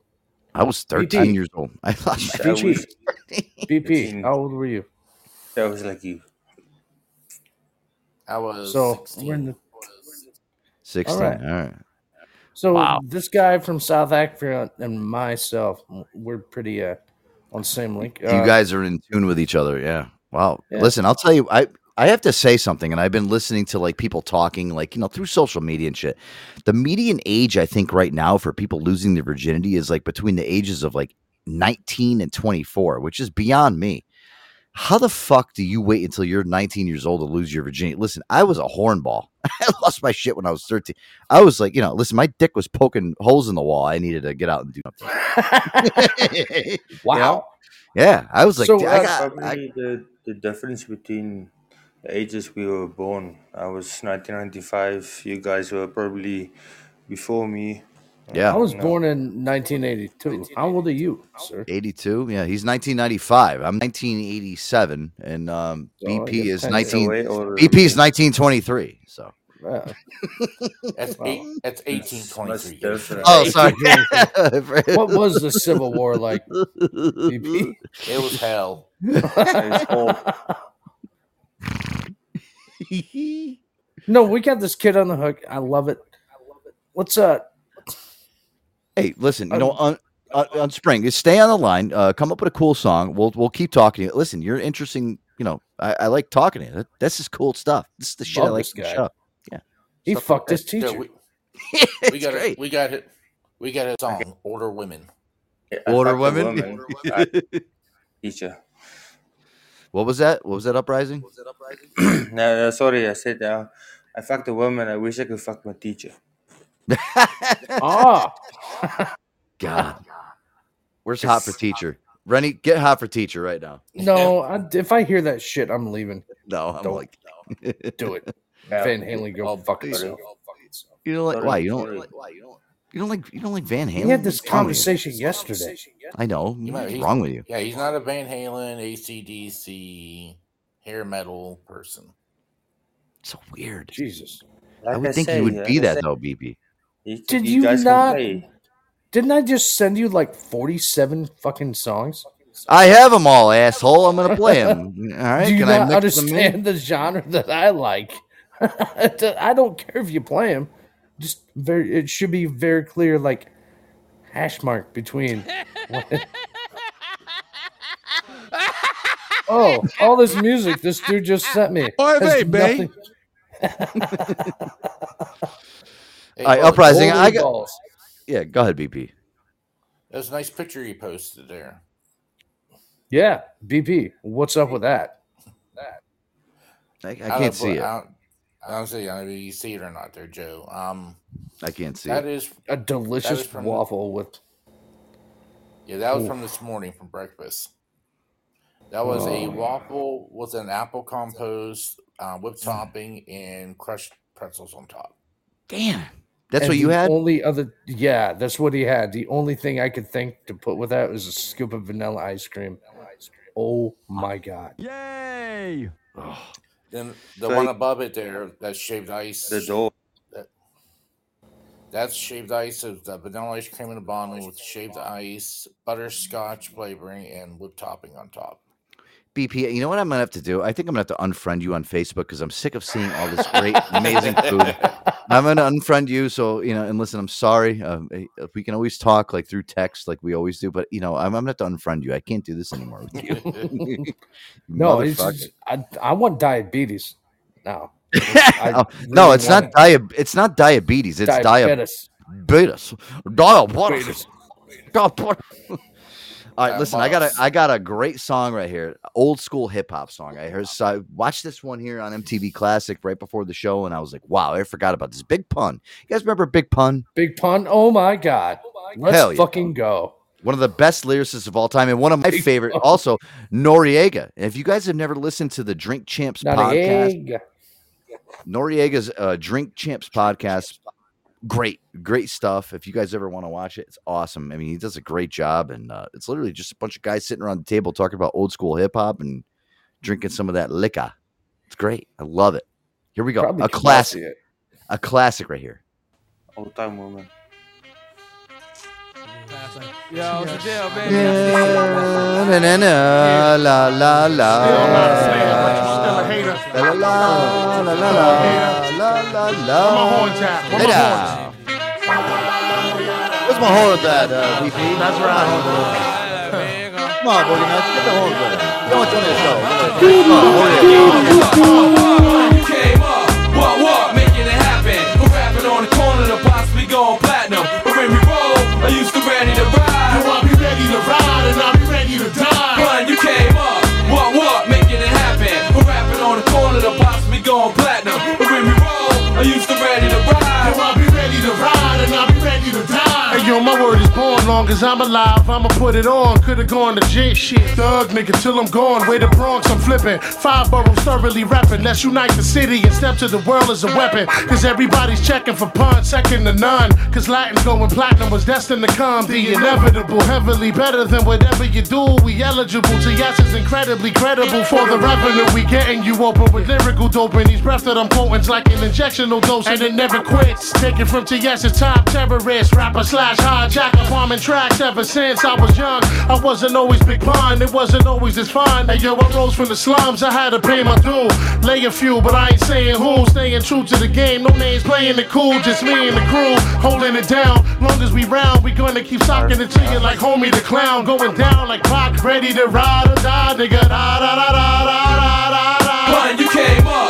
I was 13 BP. years old. <laughs> I thought I was BP. BP. How old were you? I was like you. I was So 16. we're in the 16. All All right. right. So Wow. this guy from South Africa and myself, we're pretty uh, on the same link. You Uh, guys are in tune with each other. Yeah. Wow. Yeah. Listen, I'll tell you, I, I have to say something, and I've been listening to like people talking, like, you know, through social media and shit. The median age, I think, right now for people losing their virginity is like between the ages of like 19 and 24, which is beyond me. How the fuck do you wait until you're 19 years old to lose your virginity? Listen, I was a hornball. <laughs> I lost my shit when I was 13. I was like, you know, listen, my dick was poking holes in the wall. I needed to get out and do something. <laughs> <laughs> wow. yeah, I was like, So, "Dude, uh, I got, I, Probably the, the difference between the ages we were born. I was 1995. You guys were probably before me. yeah. I was No. born in 1982. How old are you, sir? 82. Yeah, he's 1995. I'm 1987, and um, So BP guess is 19. Way BP is 1923. So. Uh, That's Wow. eight. That's eighteen Much Oh, sorry. <laughs> <laughs> what was the Civil War like? BP? It was hell. It's all- <laughs> No, we got this kid on the hook. I love it. I love it. What's uh? hey, listen. You know, on, on on Spring, stay on the line. Uh, come up with a cool song. We'll we'll keep talking. Listen, you're interesting. You know, I, I like talking to you. That, this is cool stuff. This is the shit I like. this from the guy. show. He Stuff fucked like his Yeah, teacher. we, <laughs> It's we got it. We got it. We got a song. Older women. I Older fucked a women. woman. I- teacher. What was that? What was that uprising? Was that uprising? <clears throat> no, no, sorry. I said uh, I fucked a woman. I wish I could fuck my teacher. <laughs> Ah, <laughs> God, where's hot for teacher? Rennie, get hot for teacher right now. no! I, if I hear that shit, I'm leaving. No, I'm Don't. like, Do it. <laughs> Yeah. Van Halen, go Oh, fuck yourself. you don't like why? You don't like why? You don't. You don't like you don't like Van Halen? We had this What's wrong with you? conversation yesterday. I know. You might- What's he's- wrong with you? Yeah, he's not a Van Halen, ACDC, hair metal person. So weird. Jesus. I Like would think say, you would like be I that said, though, BB. Did you you not- Didn't I just send you like 47 fucking songs? I have them all, asshole. I'm gonna play them. <laughs> All right. Do you can I not mix in? understand the genre that I like? <laughs> I don't care if you play them. Just very, it should be very clear, like hash mark between. <laughs> oh, all this music this dude just sent me. Oh, Oy has vey, bae. nothing- <laughs> All right, uprising. I got. balls. Yeah, go ahead, BP. that was a nice picture you posted there. Yeah, BP. What's up with that? I, I can't see it. I don't, I don't see. I mean, you see it or not, there, Joe. Um, I can't see that it. is A delicious is from waffle with. Yeah, that was Ooh. from this morning from breakfast. That was a Oh. waffle with an apple compost, uh, whipped topping, and crushed pretzels on top. Damn. That's and what you the had. Only other, yeah, that's what he had. The only thing I could think to put with that was a scoop of vanilla ice cream. Oh my god! Yay! Then the So one you- above it there, that's shaved ice. The door. That, that's shaved ice of the vanilla ice cream in a bottle with shaved ice, butterscotch flavoring, and whipped topping on top. BP, you know what I'm gonna have to do? I think I'm gonna have to unfriend you on Facebook because I'm sick of seeing all this great, amazing food. <laughs> I'm gonna unfriend you. So you know, and listen, I'm sorry. Um, eh, we can always talk like through text, like we always do. But you know, I'm, I'm gonna have to unfriend you. I can't do this anymore with you. <laughs> No, it's just, I, I want diabetes. <laughs> No, I Oh, no, it's not want dia- It's not diabetes. It's Diabetes. diabetes. Diabetes. Diabetes. All right, Yeah, listen. I got a boss. I got a great song right here, old school hip hop song. I heard so I watched this one here on MTV Classic right before the show, and I was like, wow, I forgot about this. Big Pun. You guys remember Big Pun? Big pun. Oh my god! Let's Hell yeah. fucking go. One of the best lyricists of all time, and one of my favorite. Also, Noreaga. If you guys have never listened to the Drink Champs Not podcast, egg. Noreaga's uh, Drink Champs podcast. Great, great stuff. If you guys ever want to watch it, it's awesome. I mean, he does a great job, and uh, it's literally just a bunch of guys sitting around the table talking about old school hip hop and drinking some of that liquor. It's great. I love it. Here we go. Probably a classic. it. A classic right here. Old time woman. Yo, what's the deal, baby? na, na, na, la la la. La la la la la la la la. Where my horns at? Where my horns? Where's my horns at, uh, VP? That's right. Come on, Boogie Nuts, get the horns with it. Go on, Tony, show. Come on, Boogie. You came up, what what, ready to ride. Yo, I'll be ready to ride and I'll be ready to die. Run, you came up, what what, making it happen. We're rapping on the corner to possibly go platinum. But when we roll, I used to ready to ride. Yo, I'll be ready to ride and I'll be ready to die. Yo, my word is born. Long as I'm alive, I'ma put it on. Could've gone to J shit. Thug nigga till I'm gone. Way to Bronx, I'm flipping. Five boroughs thoroughly repping. Let's unite the city and step to the world as a weapon. Cause everybody's checking for pun, second to none. Cause Latin's going platinum was destined to come. The inevitable, heavily better than whatever you do. We eligible to yes is incredibly credible for the revenue we getting. You open with lyrical dope and these breaths that I'm quoting's like an injectional dose and it never quits. Taken from TS's top terrorist, rapper slash hijacker, bombing tracks ever since I was young. I wasn't always big pun, it wasn't always this fine. Hey yo, I rose from the slums, I had to pay my due. Lay a few, but I ain't saying who. Staying true to the game, no names playing it cool, just me and the crew holding it down. Long as we round, we gonna keep socking to you like homie the clown, going down like Pac, ready to ride or die, nigga. Da da da da da da da da. You came up,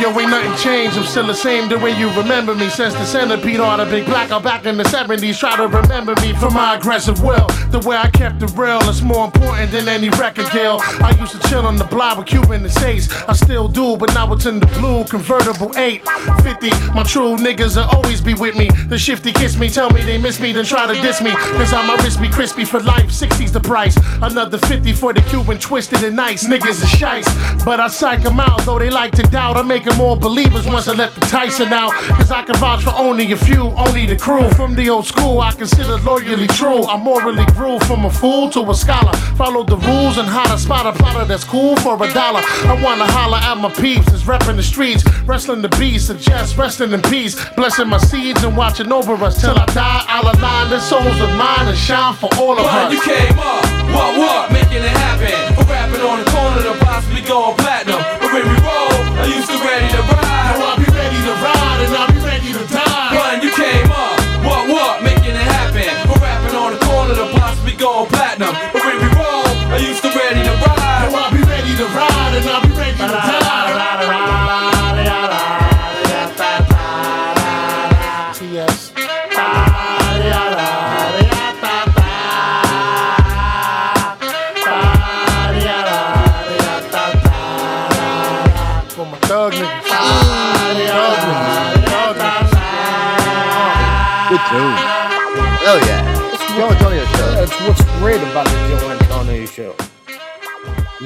yo, ain't nothing changed. I'm still the same the way you remember me. Since the centipede on a big black out back in the 70s. Try to remember me for my aggressive will. The way I kept it real is more important than any record deal. I used to chill on the block with Cuban and States. I still do, but now it's in the blue convertible 850. My true niggas will always be with me. The shifty kiss me, tell me they miss me, then try to diss me. Cause I'm a be crispy for life. 60's the price. Another 50 for the Cuban twisted and nice. Niggas is shice. But I psych 'em out, though they like to doubt. I make 'em believe. believers once I let the Tyson out. Cause I can vouch for only a few, only the crew. From the old school, I consider loyally true. I morally grew from a fool to a scholar. Follow the rules and how to spot a plotter that's cool for a dollar. I wanna holler at my peeps, is repping the streets, wrestling the beast, suggest resting in peace, blessing my seeds and watching over us till I die. I'll align the souls of mine and shine for all of us. you came up, what what, making it happen. For rapping on the corner to possibly go platinum. But when we roll, I used to ready to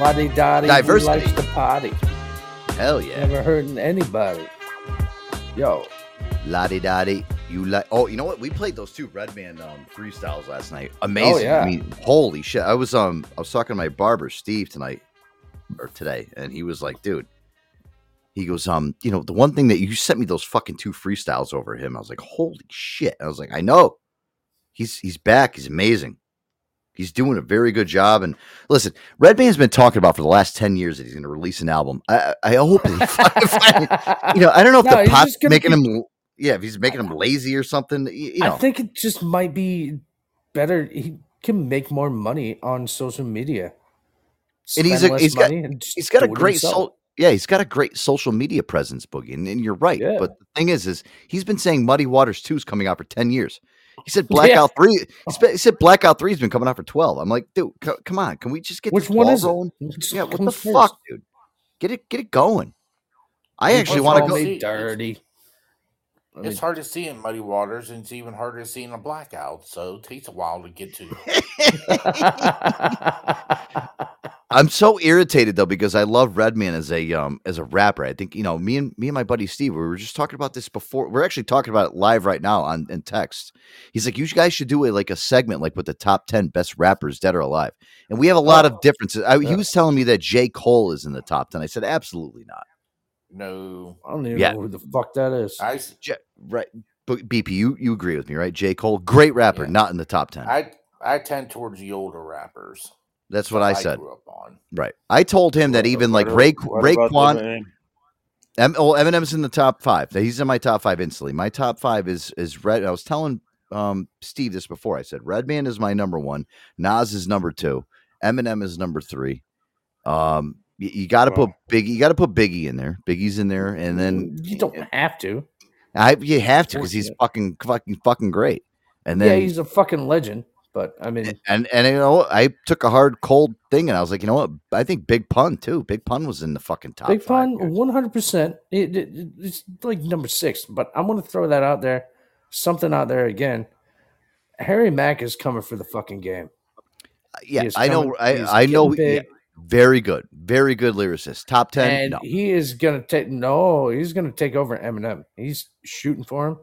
Lottie Dottie Diversity. likes to party. Hell yeah. Never hurting anybody. Yo, da di. You like? Oh, you know what? We played those two Redman um, freestyles last night. Amazing. Oh, yeah. I mean, holy shit! I was um, I was talking to my barber Steve tonight or today, and he was like, "Dude," he goes, "Um, you know, the one thing that you sent me those fucking two freestyles over him." I was like, "Holy shit!" I was like, "I know." He's he's back. He's amazing. He's doing a very good job. And listen, Redman's been talking about for the last ten years that he's going to release an album. I I hope he finally- <laughs> you know, I don't know if No, the pop's making be- him, yeah, if he's making him lazy or something. You know, I think it just might be better. He can make more money on social media. and he's a, he's got he's got a great soul. Yeah, he's got a great social media presence, Boogie, and, and you're right. Yeah. But the thing is, is he's been saying Muddy Waters Two is coming out for ten years. He said <laughs> Blackout Three. He, spe- he said Blackout Three has been coming out for twelve. I'm like, dude, co- come on, can we just get Which this one ball is it? rolling? Which Yeah, what the first? fuck, dude? Get it, get it going. I He actually want to go. me dirty. I mean, It's hard to see in muddy waters, and it's even harder to see in a blackout. So it takes a while to get to. <laughs> I'm so irritated though because I love Redman as a um as a rapper. I think you know me and me and my buddy Steve. We were just talking about this before. We're actually talking about it live right now on in text. He's like, you guys should do a like a segment like with the top ten best rappers dead or alive. And we have a lot of differences. I, He was telling me that J Cole is in the top ten. I said absolutely not. No, I don't even Yeah. know who the fuck that is. I J- right, but BP, you you agree with me, right? J Cole, great rapper, not in the top ten. I I tend towards the older rappers. That's what I I said. grew up on. Right. I told him that even like Ray about- what about M- oh, Eminem's in the top five. He's in my top five instantly. My top five is is Red. I was telling um, Steve this before. I said Redman is my number one. Nas is number two. Eminem is number three. Um, you, you got to put Biggie. You got to put Biggie in there. Biggie's in there, and then mm, you don't have to. I you have to because he's fucking fucking fucking great. And then yeah, he's a fucking legend. But I mean, and and you know? I took a hard cold thing and I was like, you know what? I think Big Pun too. Big Pun was in the fucking top. Big. Pun, one hundred percent. It's like number six, but I'm going to throw that out there. Something out there again. Harry Mack is coming for the fucking game. Uh, yeah, He is I know. I I know. yeah, very good, very good lyricist. Top ten. and no, he is going to take. No, he's going to take over Eminem. He's shooting for him.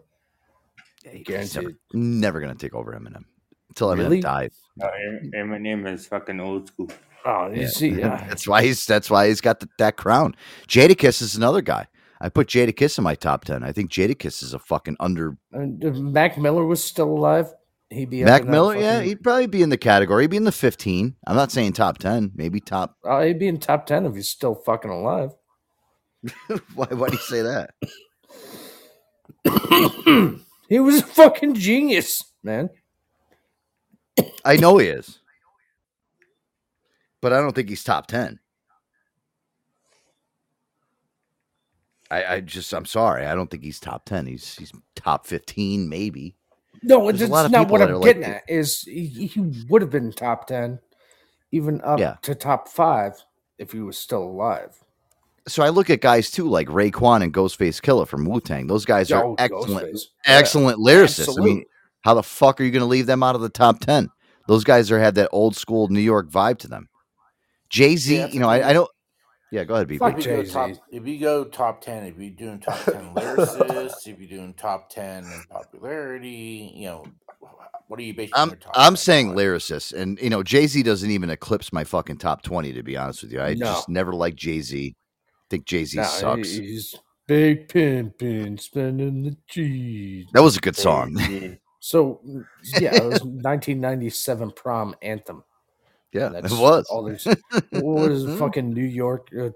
he's Guaranteed. never, never gonna take over Eminem until Eminem Really? dies. Uh, Eminem is fucking old school. Oh, you see, yeah. <laughs> that's why he's that's why he's got the, that crown. Jadakiss is another guy. I put Jadakiss in my top ten. I think Jadakiss is a fucking under. And Mac Miller was still alive, he'd be Mac Miller, yeah, he'd probably be in the category. He'd be in the fifteen. I'm not saying top ten. Maybe top. <laughs> Oh, he'd be in top ten if he's still fucking alive. why? Why do you say that? <coughs> He was a fucking genius, man. I know he is, but I don't think he's top ten. I, I just, I'm sorry, I don't think he's top ten. He's he's top fifteen, maybe. No, There's a that's lot of not what I'm are like getting at. Is he, he would have been top ten, even up Yeah. to top five if he was still alive. So I look at guys too, like Raekwon and Ghostface Killah from Wu Tang. Those guys are excellent, Ghostface. Yeah, excellent lyricists. I mean, how the fuck are you going to leave them out of the top ten? Those guys are have that old school New York vibe to them. Jay Z, Yeah, you know, I. I don't. Yeah, go ahead, B. Fuck if you, go top, if you go top 10, if you're doing top 10 <laughs> lyricists, if you're doing top 10 in popularity, you know, what are you basing I'm your top I'm saying lyricists, and you know Jay Z doesn't even eclipse my fucking top twenty. To be honest with you, I No. just never liked Jay Z. Think Jay Z Nah, sucks. He's big pimpin', spending the cheese. That was a good song. So yeah, it was <laughs> 1997 prom anthem. Yeah, That's it was. all <laughs> there's. What was it, fucking New York? Uh,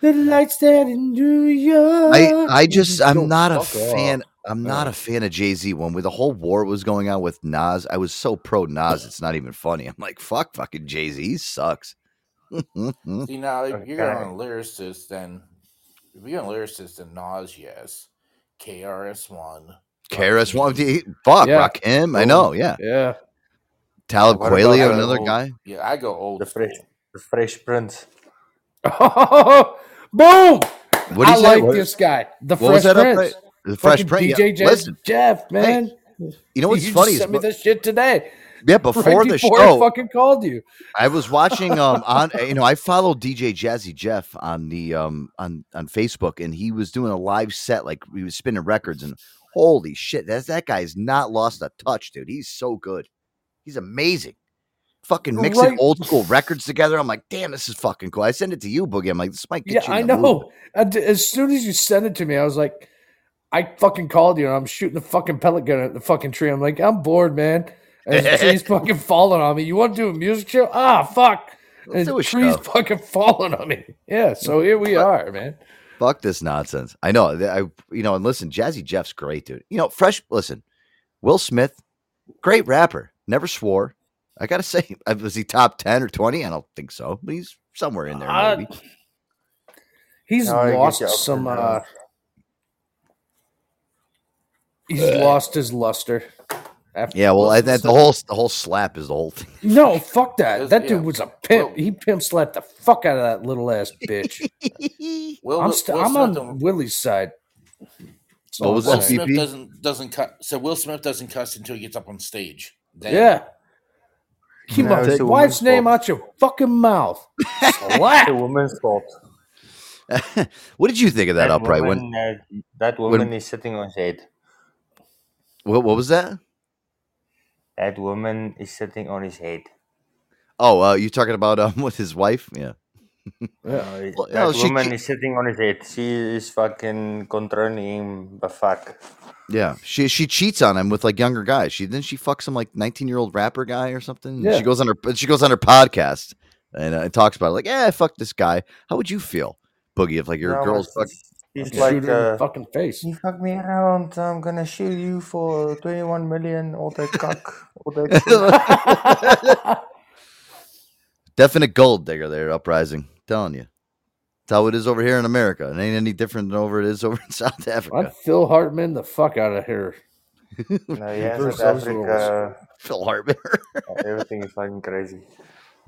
the lights that in New York. I I just Go I'm not a fuck off. fan. I'm not a fan of Jay Z. When with the whole war was going on with Nas, I was so pro Nas. It's not even funny. I'm like, fuck, fucking Jay Z. Sucks. <laughs> See, now, if you're going on lyricists, then if you're going lyricist, then Nas, yes. KRS1. KRS One, fuck, Yeah. Rakim. I know, yeah. Yeah. Talib What Kweli, another old- guy. Yeah, I go old. The fresh, the fresh prince. <laughs> Boom! What do I you say? like What- this guy, the what was Fresh that Prince. the Fresh Fucking Prince, yeah. DJ Jeff, Listen. Jeff, man. You know what's you funny Just is sent me this shit today. Yeah, before right the before show, I fucking called you. I was watching um <laughs> on you know I followed DJ Jazzy Jeff on the um on on Facebook and he was doing a live set like he was spinning records and holy shit that's that guy's not lost a touch dude he's so good he's amazing fucking mixing Right. old school records together I'm like damn this is fucking cool I send it to you Boogie I'm like this might Yeah, get you I the mood. know. <laughs> As soon as you sent it to me, I was like, I fucking called you and I'm shooting the fucking pellet gun at the fucking tree. I'm like, I'm bored, man. And the <laughs> tree's fucking falling on me. You want to do a music show? Ah, fuck. And the tree's show. fucking <laughs> falling on me. Yeah, so here we are, man. Fuck this nonsense. I know. I you know, and listen, Jazzy Jeff's great, dude. You know, fresh. Listen, Will Smith, great rapper. Never swore. I gotta say, <laughs> uh, was he top ten or twenty? I don't think so, but he's somewhere in there. Uh, Maybe. He's No, lost some. Uh, down. he's lost his luster. After Yeah. Well, I, that, the whole the whole slap is the whole thing. <laughs> No, fuck that. That yeah. dude was a pimp. he pimp slapped the fuck out of that little ass bitch. <laughs> Will, I'm, st- Will I'm on don't- Willie's side. That's What was Will that. Smith doesn't doesn't cut. So Will Smith doesn't cuss until he gets up on stage. Then- Yeah. Keep No, my wife's name fault. out your fucking mouth. It's Slap. a woman's fault. <laughs> what did you think of that, upright? When uh, that woman is sitting on his head. what, what was that? That woman is sitting on his head. Oh, uh, you talking about um <laughs> with his wife? Yeah. No, <laughs> Well, that no, woman che- is sitting on his head. She is fucking controlling him. But fuck. Yeah, she she cheats on him with like younger guys. She then she fucks some like nineteen year old rapper guy or something. Yeah. She goes on her she goes on her podcast and uh, talks about it. Like, yeah, I fucked this guy. How would you feel, Boogie, if like your No, girl's but fuck? He's Shoot like, her in uh, the fucking face. he fucked me around. I'm gonna shoot you for 21 million. All that cock. All that. <laughs> Definite gold digger there, uprising. Telling you, that's how it is over here in America. It ain't any different than over it is over in <laughs> South Africa. I'd Phil Hartman the fuck out of here. no, yeah, Reverse South Africa. <laughs> Phil Hartman. <laughs> everything is fucking crazy.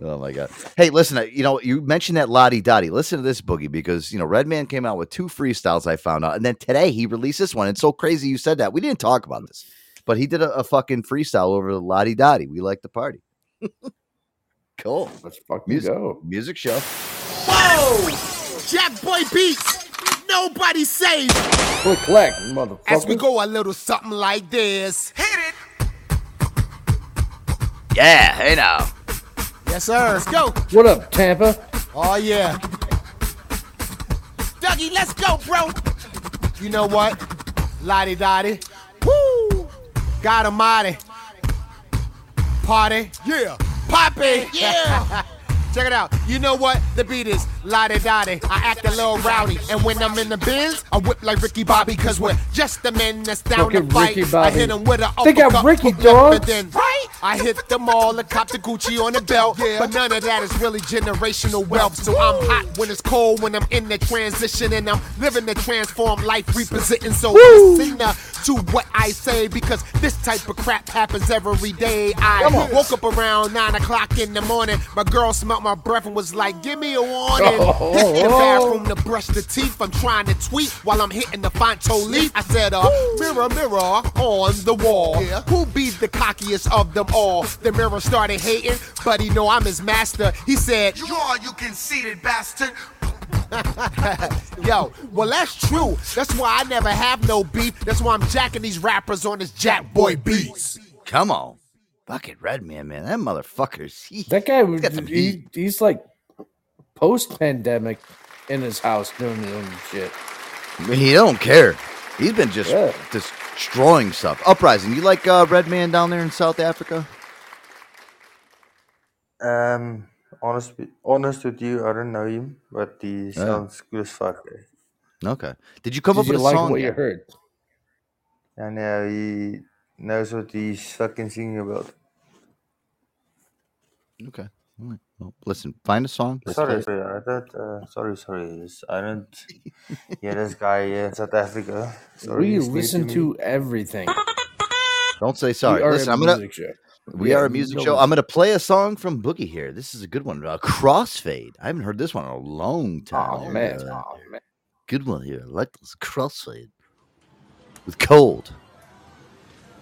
Oh my god! Hey, listen, uh, you know you mentioned that Lottie Dottie. Listen to this boogie because you know Redman came out with two freestyles. I found out, and then today he released this one. It's so crazy you said that. We didn't talk about this, but he did a, a fucking freestyle over the Lottie Dottie. We like the party. Cool. Let's fucking Music, go. music show. Whoa! Jack Boy Beats. Nobody saves. Click, clack, As we go a little something like this. Hit it. Yeah. Hey now. Yes, sir. Let's go. What up, Tampa? Oh, yeah. Dougie, let's go, bro. You know what? Lottie Dottie. Woo! God almighty. Party. Yeah. Poppy. Yeah. Check it out. You know what? The beat is Lottie Dottie. I act a little rowdy. And when I'm in the bins, I whip like Ricky Bobby. Cause we're just the men that's down to fight. Ricky I Bobby. hit him with a They got Ricky, dog. then right. I hit them all and cop the Gucci on the belt. But none of that is really generational wealth. So I'm hot when it's cold, when I'm in the transition and I'm living the transformed life, representing. So listen uh, to what I say because this type of crap happens every day. I woke up around nine o'clock in the morning. My girl smelled my breath and was like, "Give me a warning." <laughs> Oh. Hit the bathroom to brush the teeth. I'm trying to tweet while I'm hitting the Fonto leaf. I said, uh, "Mirror, mirror on the wall, who be the cockiest of them all. The mirror started hating, but he know I'm his master. He said, You are, you conceited bastard. <laughs> Yo, well that's true. That's why I never have no beef. That's why I'm jacking these rappers on this Jack Boy beats. Come on. Fucking Redman. man, That motherfucker's. He, That guy, he's got some he, he's like post pandemic in his house doing his own shit. I mean, he don't care. He's been just Yeah. destroying stuff. Uprising. You like uh, Redman down there in South Africa? Um, honest, with- honest with you, I don't know him, but he sounds good as fuck. eh. Okay. Did you come Did up you with a like song? what you heard? And uh, he knows what he's fucking singing about. Okay. All right. Well, listen, find a song. let's Sorry, play sorry, I thought, uh, sorry, sorry. I don't hear this guy in South Africa. Sorry, we listen me. to everything. Don't say sorry. We are Listen, a I'm gonna. show. We Yeah, are a music show. one's- I'm gonna play a song from Boogie here. This is a good one. Uh, Crossfade. I haven't heard this one in a long time. Oh man, Uh, oh man. good one here. I like this Crossfade with cold.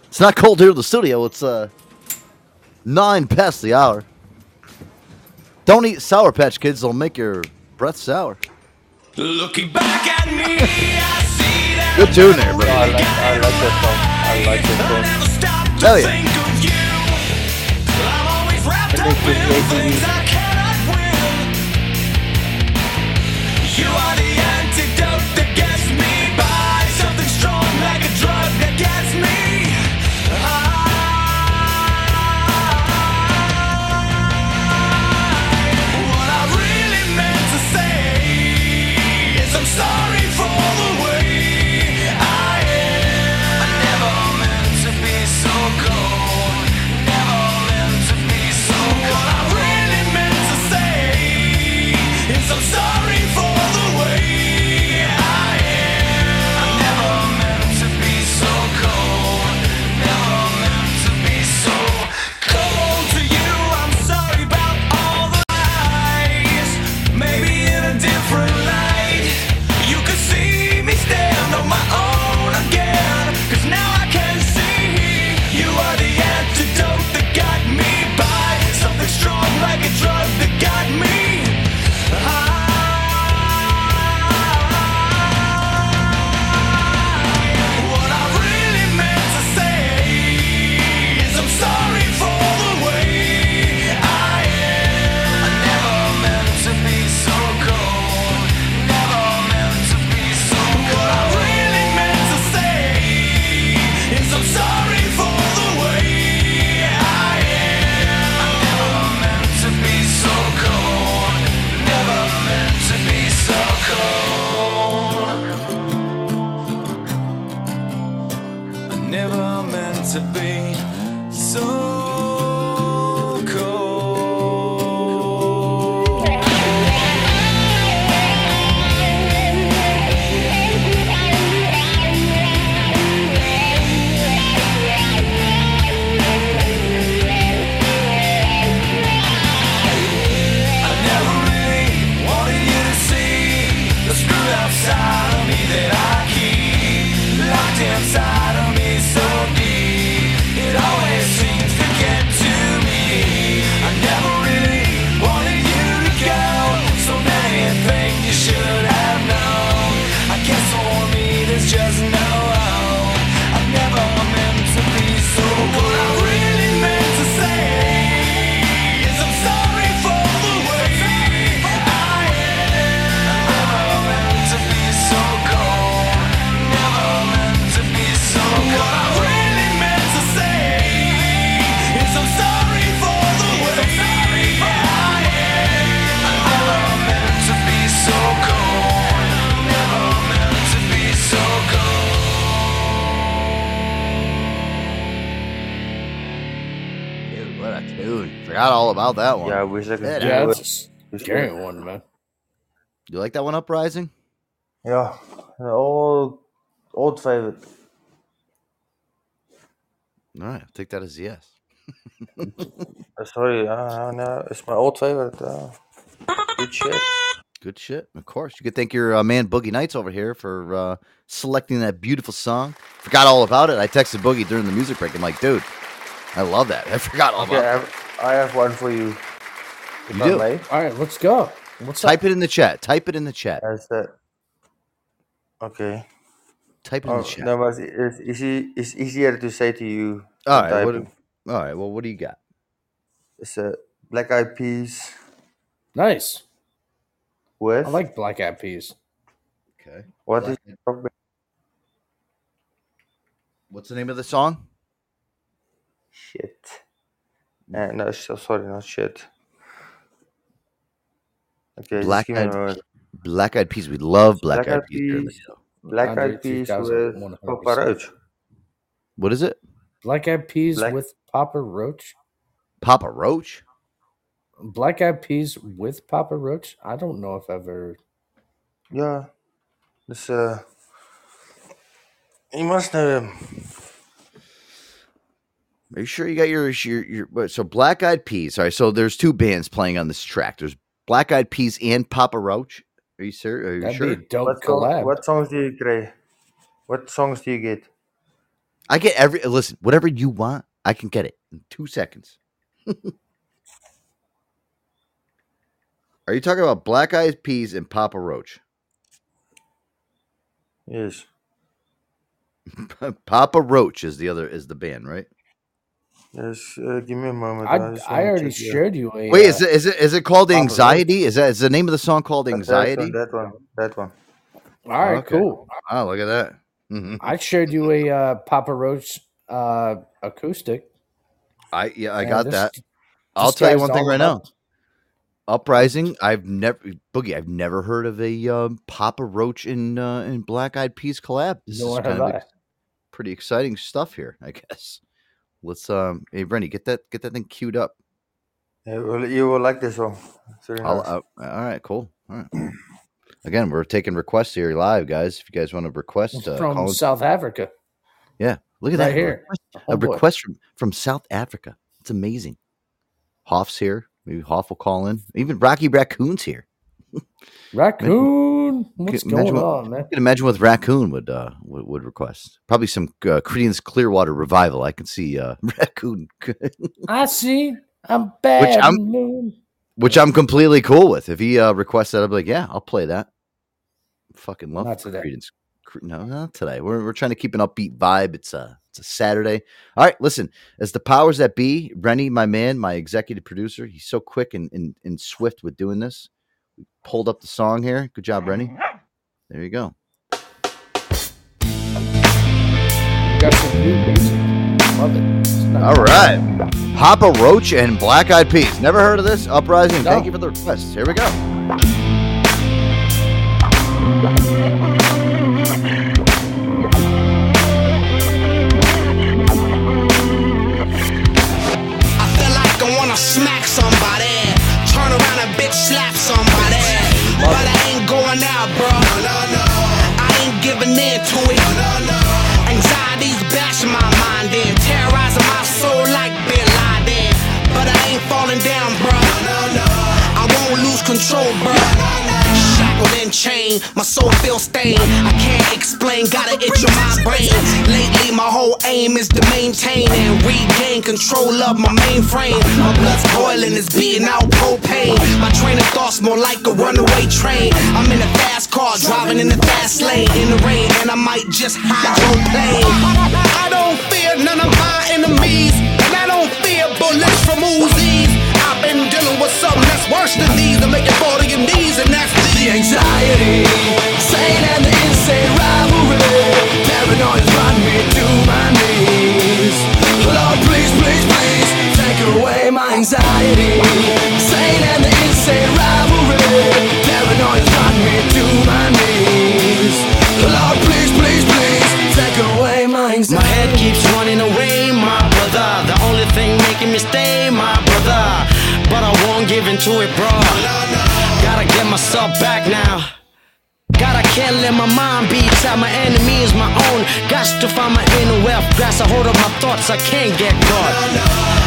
It's not cold here in the studio. It's uh nine past the hour. Don't eat Sour Patch Kids; they'll make your breath sour. Looking back at me, I see that Good tune there, bro. I like, I like that song. I like that song. Hell yeah. I'm always wrapped things I cannot win. You Forgot all about that one. Yeah, I wish I could Yeah, do Yeah, it. it's a scary one, man. You like that one, Uprising? Yeah, the old, old favorite. All right, I'll take that as a yes. <laughs> Uh, sorry, uh, no, it's my old favorite. Uh, good shit. Good shit. Of course. You could thank your uh, man Boogie Nights over here for uh, selecting that beautiful song. Forgot all about it. I texted Boogie during the music break. I'm like, dude, I love that. <laughs> I forgot all Okay, I about. have, I have one for you. If You I do. may. All right, let's go. What's Type it in the chat. Type it in the chat. As the, okay. Type it in Oh, the chat. no, but it's, easy, it's easier to say to you. All than right. What, typing. all right. Well, what do you got? It's a Black Eyed Peas Nice. with. I like black eyed peas. Okay. What Black is What's the name of the song? Shit. Uh, no, so sorry, not shit. Okay, Black just give me a Eyed. Black Eyed Peas. We love Black, Black Eyed Eyed Peas. here on the Peas. Black eyed Peas with 100%. Papa Roach. What is it? Black eyed peas Black- with Papa Roach. Papa Roach. Black eyed peas with Papa Roach. I don't know if I've ever. Yeah. This uh you must know him. Are you sure you got your your, your so Black Eyed Peas? All right, so there's two bands playing on this track. There's Black Eyed Peas and Papa Roach. Are you sure? Are you That'd sure? be a dope What, song, collab. what songs do you play? What songs do you get? I get every listen. Whatever you want, I can get it in two seconds. <laughs> Are you talking about Black Eyed Peas and Papa Roach? Yes. <laughs> Papa Roach is the other is the band, right? Yes, uh, give me a moment. I, just I wanna already check here. showed you a. Wait, uh, is it is it is it called Papa Anxiety? Is that is the name of the song called That- Anxiety? That one, that one. That one. All right, Okay. cool. Oh, look at that. Mhm. I showed you a uh, Papa Roach uh, acoustic. I yeah, I Man, got this- that. this I'll tell you guy's one thing all right now. Uprising, I've never Boogie, I've never heard of a um, Papa Roach in uh, and Black Eyed Peas collab. This Nor is kind have of I. ex- pretty exciting stuff here, I guess. Let's um, hey Brenny, get that get that thing queued up. Yeah, well, you will like this one. It's I'll, nice. uh, all right, cool. All right. Again, we're taking requests here live, guys. If you guys want to request, uh, from call in- South Africa. yeah, look at right that here. A request, Oh, a request from from South Africa. It's amazing. Hoff's here. Maybe Hoff will call in. Even Rocky Raccoon's here. Raccoon, what's going what- on, man? I can imagine what Raccoon would uh would, would request. Probably some uh, Creedence Clearwater revival. I can see uh <laughs> Raccoon, I see. I'm bad. I'm- moon. which I'm completely cool with. If he uh requests that, I'll be like, yeah, I'll play that. Fucking love Not today. Creedence. Cre- No, not today. We're we're trying to keep an upbeat vibe. It's a it's a Saturday. All right, listen. As the powers that be, Rennie, my man, my executive producer, he's so quick and and, and swift with doing this. Pulled up the song here. Good job, Rennie. There you go. Got some new music. Love it. All right. Papa Roach and Black Eyed Peas. Never heard of this? Uprising. Thank you for the request. Here we go. Giving in it. Anxiety's bashing my mind in, terrorizing my soul like Bin Laden. But I ain't falling down, bro. I won't lose control, bro. Shackled and chained, my soul feels stained. I can't explain, gotta itch in my brain. Lately, my whole aim is to maintain and regain control of my mainframe. My blood's boiling, it's beating out propane. My train of thoughts more like a runaway train. I'm in a fast car, driving in the fast lane in the rain, and I might just hydroplane. I don't fear none of my enemies, and I don't fear bullets from Uzis. I've been dealing with something that's worse than these. To make it fall to your knees, and that's the anxiety, sane and the insane rivalry. Paranoia's run me to my knees. Lord, please, please, please, take away my anxiety. Sane and rivalry. Paranoia's run me to my knees. Lord, please, please, please, take away my. My head keeps running away, my brother. The only thing making me stay, my brother. But I won't give in to it, bro. Gotta get myself back now. God, I can't let my mind be tied. My enemy is my own. Got to find my inner wealth. Grasp a hold of my thoughts. I can't get caught.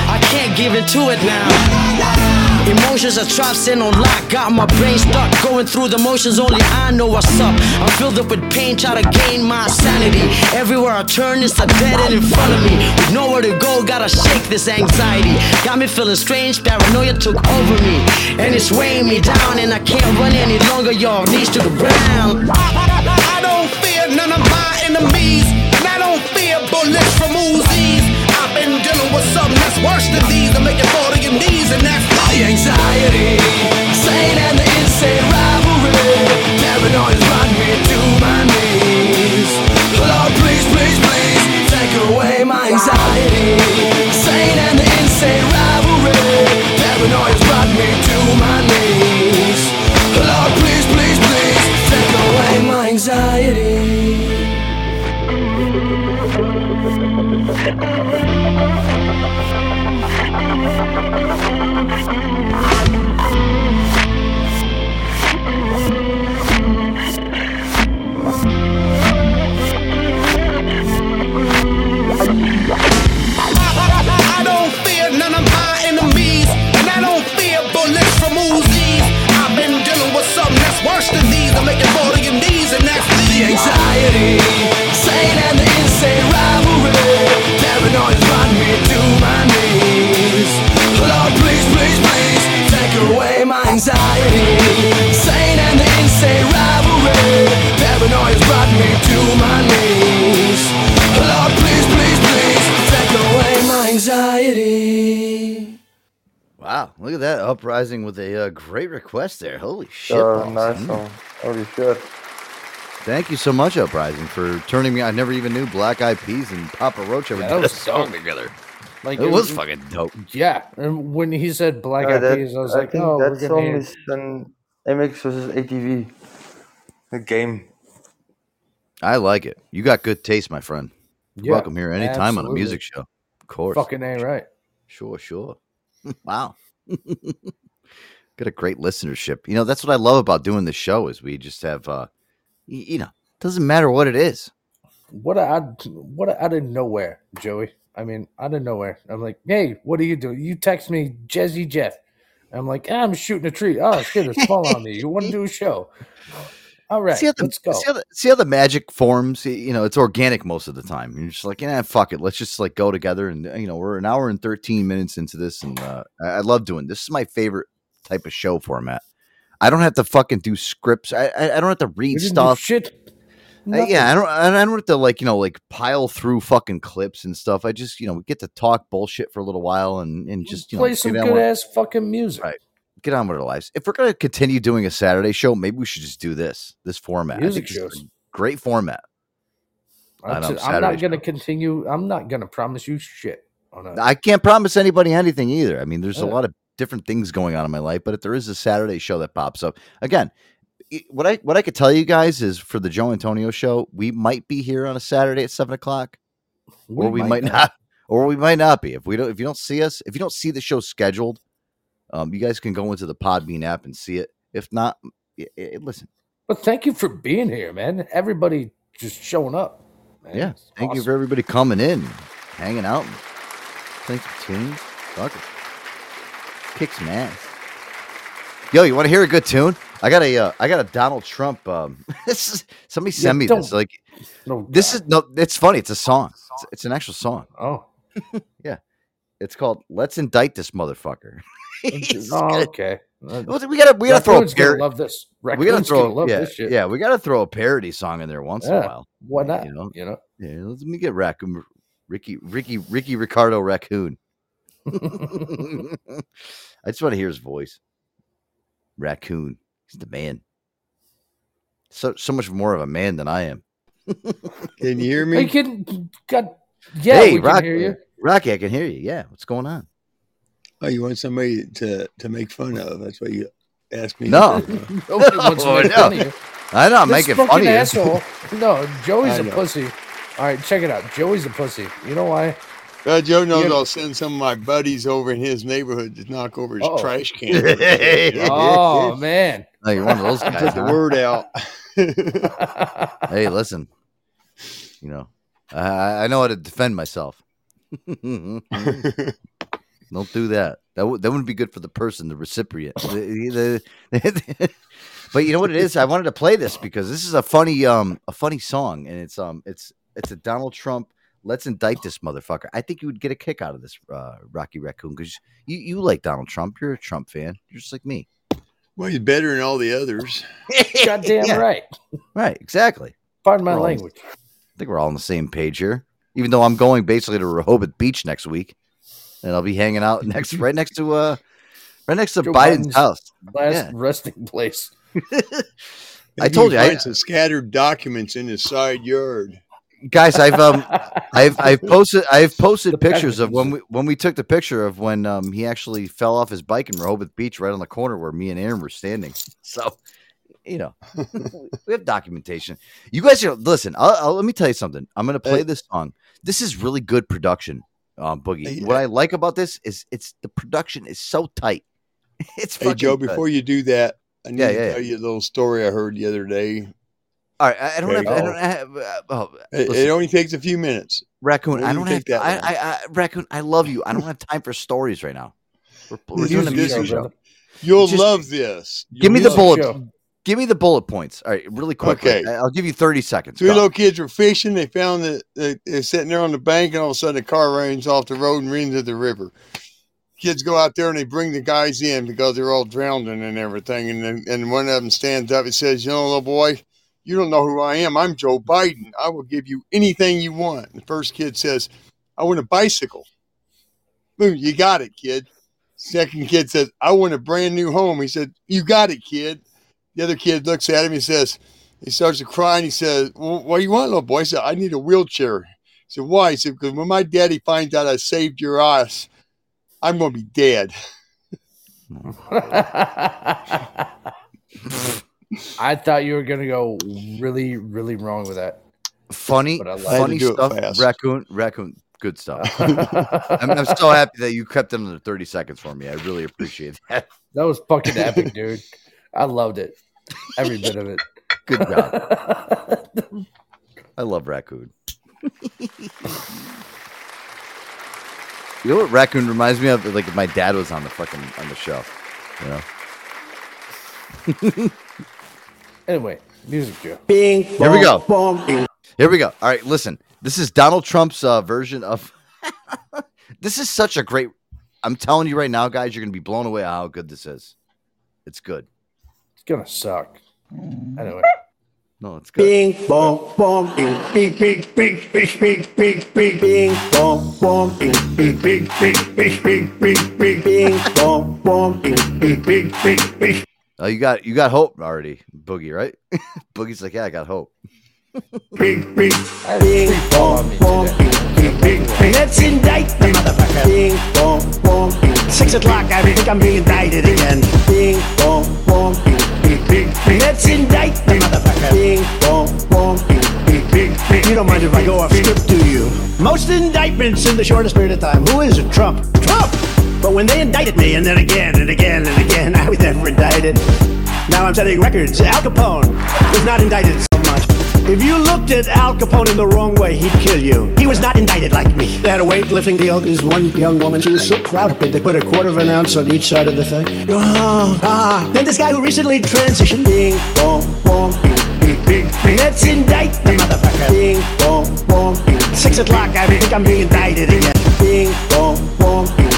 I can't give into it now. Emotions are trapped in on lock, got my brain stuck. Going through the motions, only I know what's up. I'm filled up with pain, try to gain my sanity. Everywhere I turn, it's a dead end in front of me. With nowhere to go, gotta shake this anxiety. Got me feeling strange, paranoia took over me. And it's weighing me down, and I can't run any longer, y'all. Knees to the ground. I don't fear none of my enemies, and I don't fear bullets from Uzis. I've been dealing with something that's worse than these. I'm making to your knees, and that's The anxiety, sane and the insane rivalry. Paranoia's run me to my knees. Lord, please, please, please, take away my anxiety. Sane and the insane rivalry. Paranoia's brought me to my knees. Lord, please, please, please, take away my anxiety. Worse than these. I'm making fall to your knees, and that's The anxiety, my anxiety. Sane and the insane rivalry. Paranoia's brought me to my knees. Lord, please, please, please, take away my anxiety. Wow, look at that uprising with a uh, great request there. Holy shit! Oh, boss. nice Mm. one. Holy shit. Thank you so much, Uprising, for turning me. I never even knew Black Eyed Peas and Papa Roach ever Yeah, did a song together. Like it was fucking dope. Yeah, and when he said Black No, Eyed that- Peas, I was I like, think oh, that we're song hear. is an MX versus ATV. The game. I like it. You got good taste, my friend. You're Yeah, welcome here anytime on a music show. Of course. Fucking ain't right. Sure, sure. <laughs> wow. <laughs> got a great listenership. You know, that's what I love about doing the show is we just have uh you know, doesn't matter what it is. What a out, what a out of nowhere, Joey. I mean, out of nowhere. I'm like, hey, what are you doing? You text me, Jezzy Jeff. I'm like, ah, I'm shooting a tree. Oh shit, it's falling on me. You want to do a show? <laughs> All right, see how the, let's go. See how, the, see how the magic forms. You know, it's organic most of the time. You're just like, yeah, fuck it. Let's just like go together. And you know, we're an hour and thirteen minutes into this, and uh, I, love doing this. Is my favorite type of show format. I don't have to fucking do scripts. I I, I don't have to read We didn't do stuff. shit. Uh, yeah, I don't. I don't have to like you know like pile through fucking clips and stuff. I just you know get to talk bullshit for a little while and and just you know Play some get on good with- ass fucking music. Right. Get on with our lives. If we're gonna continue doing a Saturday show, maybe we should just do this this format. Music think this is shows. great format. I'm, know, just- I'm not going to continue. I'm not going to promise you shit. On a, I can't promise anybody anything either. I mean, there's a lot of different things going on in my life, but if there is a Saturday show that pops up, again, what I what I could tell you guys is for the Joe Antonio show, we might be here on a Saturday at seven o'clock, or we might, not. or we might not be. If we don't, if you don't see us, if you don't see the show scheduled, um, you guys can go into the Podbean app and see it. If not, i- i- listen, But thank you for being here, man. Everybody just showing up. man. yeah, It's thank you for everybody coming in, hanging out. Thanks for tuning. Fuck it. Kick some ass. Yo, you want to hear a good tune? I got a, uh, I got a Donald Trump. Um, <laughs> this is somebody Yeah, send me this. Like, No, this is no, it's funny. It's a song. It's, it's an actual song. Oh, <laughs> yeah. It's called "Let's Indict This Motherfucker." <laughs> Oh, okay. Uh, we gotta, we gotta throw a Raccoon's love this. We gotta throw, love yeah, this shit. yeah. We gotta throw a parody song in there once in a while. Why not? You know, You know. Yeah, let me get Raccoon, Ricky, Ricky, Ricky Ricardo Raccoon. I just want to hear his voice. Raccoon, he's the man. So so much more of a man than I am. <laughs> Can you hear We me? can got yeah. hey, we can Rocky, hear you. Rocky, I can hear you. Yeah, what's going on? Oh, you want somebody to to make fun of? That's what you asked me. No, <laughs> <laughs> Nobody wants to oh, make fun of you. I know. I'm This making fun of you. asshole. No, Joey's I a know. pussy. All right, check it out. Joey's a pussy. You know why? Uh, Joe knows Yeah. I'll send some of my buddies over in his neighborhood to knock over his Uh-oh. trash <laughs> can. Oh man. You're one of those <laughs> guys. Get the huh? word out. <laughs> Hey, listen. You know, I, I know how to defend myself. Don't do that. That would that wouldn't be good for the person, the recipient. The- the- but you know what it is? I wanted to play this because this is a funny um a funny song, and it's um it's it's a Donald Trump. Let's indict this motherfucker. I think you would get a kick out of this, uh, Rocky Raccoon, because you you like Donald Trump. You're a Trump fan. You're just like me. Well, he's better than all the others. <laughs> Goddamn Yeah. right. Right, exactly. Pardon my We're all- language. I think we're all on the same page here. Even though I'm going basically to Rehoboth Beach next week, and I'll be hanging out next, right next to uh, right next to Joe Biden's, Biden's house. Last Yeah. resting place. <laughs> I told you, I, find some scattered documents in his side yard. Guys, I've um, <laughs> I've I've posted I've posted pictures of when we when we took the picture of when um he actually fell off his bike in Rehoboth Beach right on the corner where me and Aaron were standing. <laughs> So, you know, <laughs> we have documentation. You guys, are, listen. I'll, I'll- let me tell you something. I'm gonna play Hey. this song. This is really good production, um, Boogie. What I like about this is it's the production is so tight. It's Hey Joe, good. before you do that, I need Yeah, to yeah, yeah. tell you a little story I heard the other day. All right, I, don't have. I don't have. Uh, oh, It, listen. it only takes a few minutes. Raccoon, I don't have. that I. I, I, Raccoon, I love you. I don't have time for stories right now. We're, we're doing a music show. You'll Just- love this. Give me the bullet. it. Give me the bullet points. All right, really quickly. Okay. I'll give you thirty seconds. Three Go. little kids were fishing. They found that they, they're sitting there on the bank, and all of a sudden, a car runs off the road and runs into the river. Kids go out there and they bring the guys in because they're all drowning and everything. And then, and one of them stands up and says, "You know, little boy, you don't know who I am. I'm Joe Biden. I will give you anything you want." The first kid says, "I want a bicycle." Boom, you got it, kid. Second kid says, "I want a brand new home." He said, "You got it, kid." The other kid looks at him. He says, he starts to cry and he says, well, What do you want, little boy? He said, I need a wheelchair. He said, Why? He said, Because when my daddy finds out I saved your ass, I'm going to be dead. <laughs> <laughs> I thought you were gonna go really, really wrong with that. Funny, But I love funny it. do it stuff. Raccoon, raccoon, good stuff. <laughs> I'm, I'm so happy that you kept it under thirty seconds for me. I really appreciate that. That was fucking epic, dude. I loved it. Every bit of it. Good job. <laughs> I love raccoon. you know what raccoon reminds me of? Like if my dad was on the fucking on the show. You know. <laughs> Anyway, music Joe. Bing, Here we go. boom, bing. Here we go. All right, listen. This is Donald Trump's uh, version of. this is such a great. I'm telling you right now, guys, you're gonna be blown away how good this is. It's good. It's gonna suck. Anyway. No, it's good. Bing, boom, boom, bing, bing, bing, bing, bing, bing, bing, bing, bing, boom, boom, bing, bing, bing, bing, bing, bing, bing, bing, bing, boom, boom, bing, bing, bing, bing, bing. Oh, you got you got hope already, Boogie, right? <laughs> Boogie's like, yeah, I got hope. Bing, bing, bing, boom, boom, bing, bing, bing, bing. Let's indict the motherfucker. Bing, boom, boom, bing. Six o'clock, I think I'm being indicted again. Bing, boom, boom, bing, bing, bing, bing. Let's indict the motherfucker. Bing, boom, boom, bing, bing, bing, bing. You don't mind if I go off script, do you? Most indictments in the shortest period of time. Who is it? Trump. Trump! But when they indicted me, and then again and again and again, <laughs> I was never indicted. Now I'm setting records. Al Capone was not indicted so much. If you looked at Al Capone in the wrong way, he'd kill you. He was not indicted like me. They had a weightlifting deal. This one young woman, she was so proud of it. They put a quarter of an ounce on each side of the thing. Oh, ah. Then this guy who recently transitioned. Bing, boom, boom, bing, bing, bing. Let's indict the motherfucker. Bing, boom, boom, bing. Six o'clock, I think I'm being indicted again. Bing, boom, boom, bing,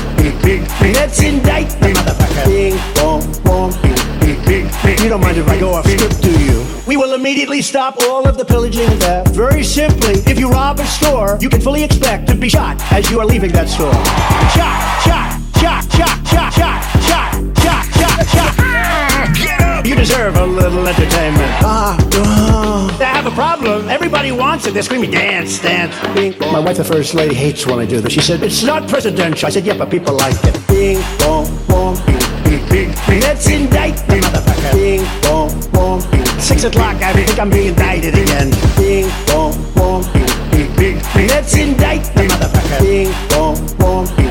bing, bing. Let's indict the motherfucker. Bing, boom, boom, bing, bing, bing. You don't mind if I go off script, do you? We will immediately stop all of the pillaging and theft. Very simply, if you rob a store, you can fully expect to be shot as you are leaving that store. Shot, shot, shot, shot, shot, shot, shot, shot, shot, shot. Get! You deserve a little entertainment. Ah, ah. I have a problem. Everybody wants it. They're screaming, dance, dance. Bing. My wife, the first lady, hates when I do this. She said, it's not presidential. I said, yeah, but people like it. Bing, boom, boom, bing, bing, bing. Let's indict the motherfucker. Bing, boom, boom, bing. Six o'clock, I think I'm being indicted again. Bing, boom, boom, bing, bing, bing. Let's indict the motherfucker. Bing, boom, boom, bing,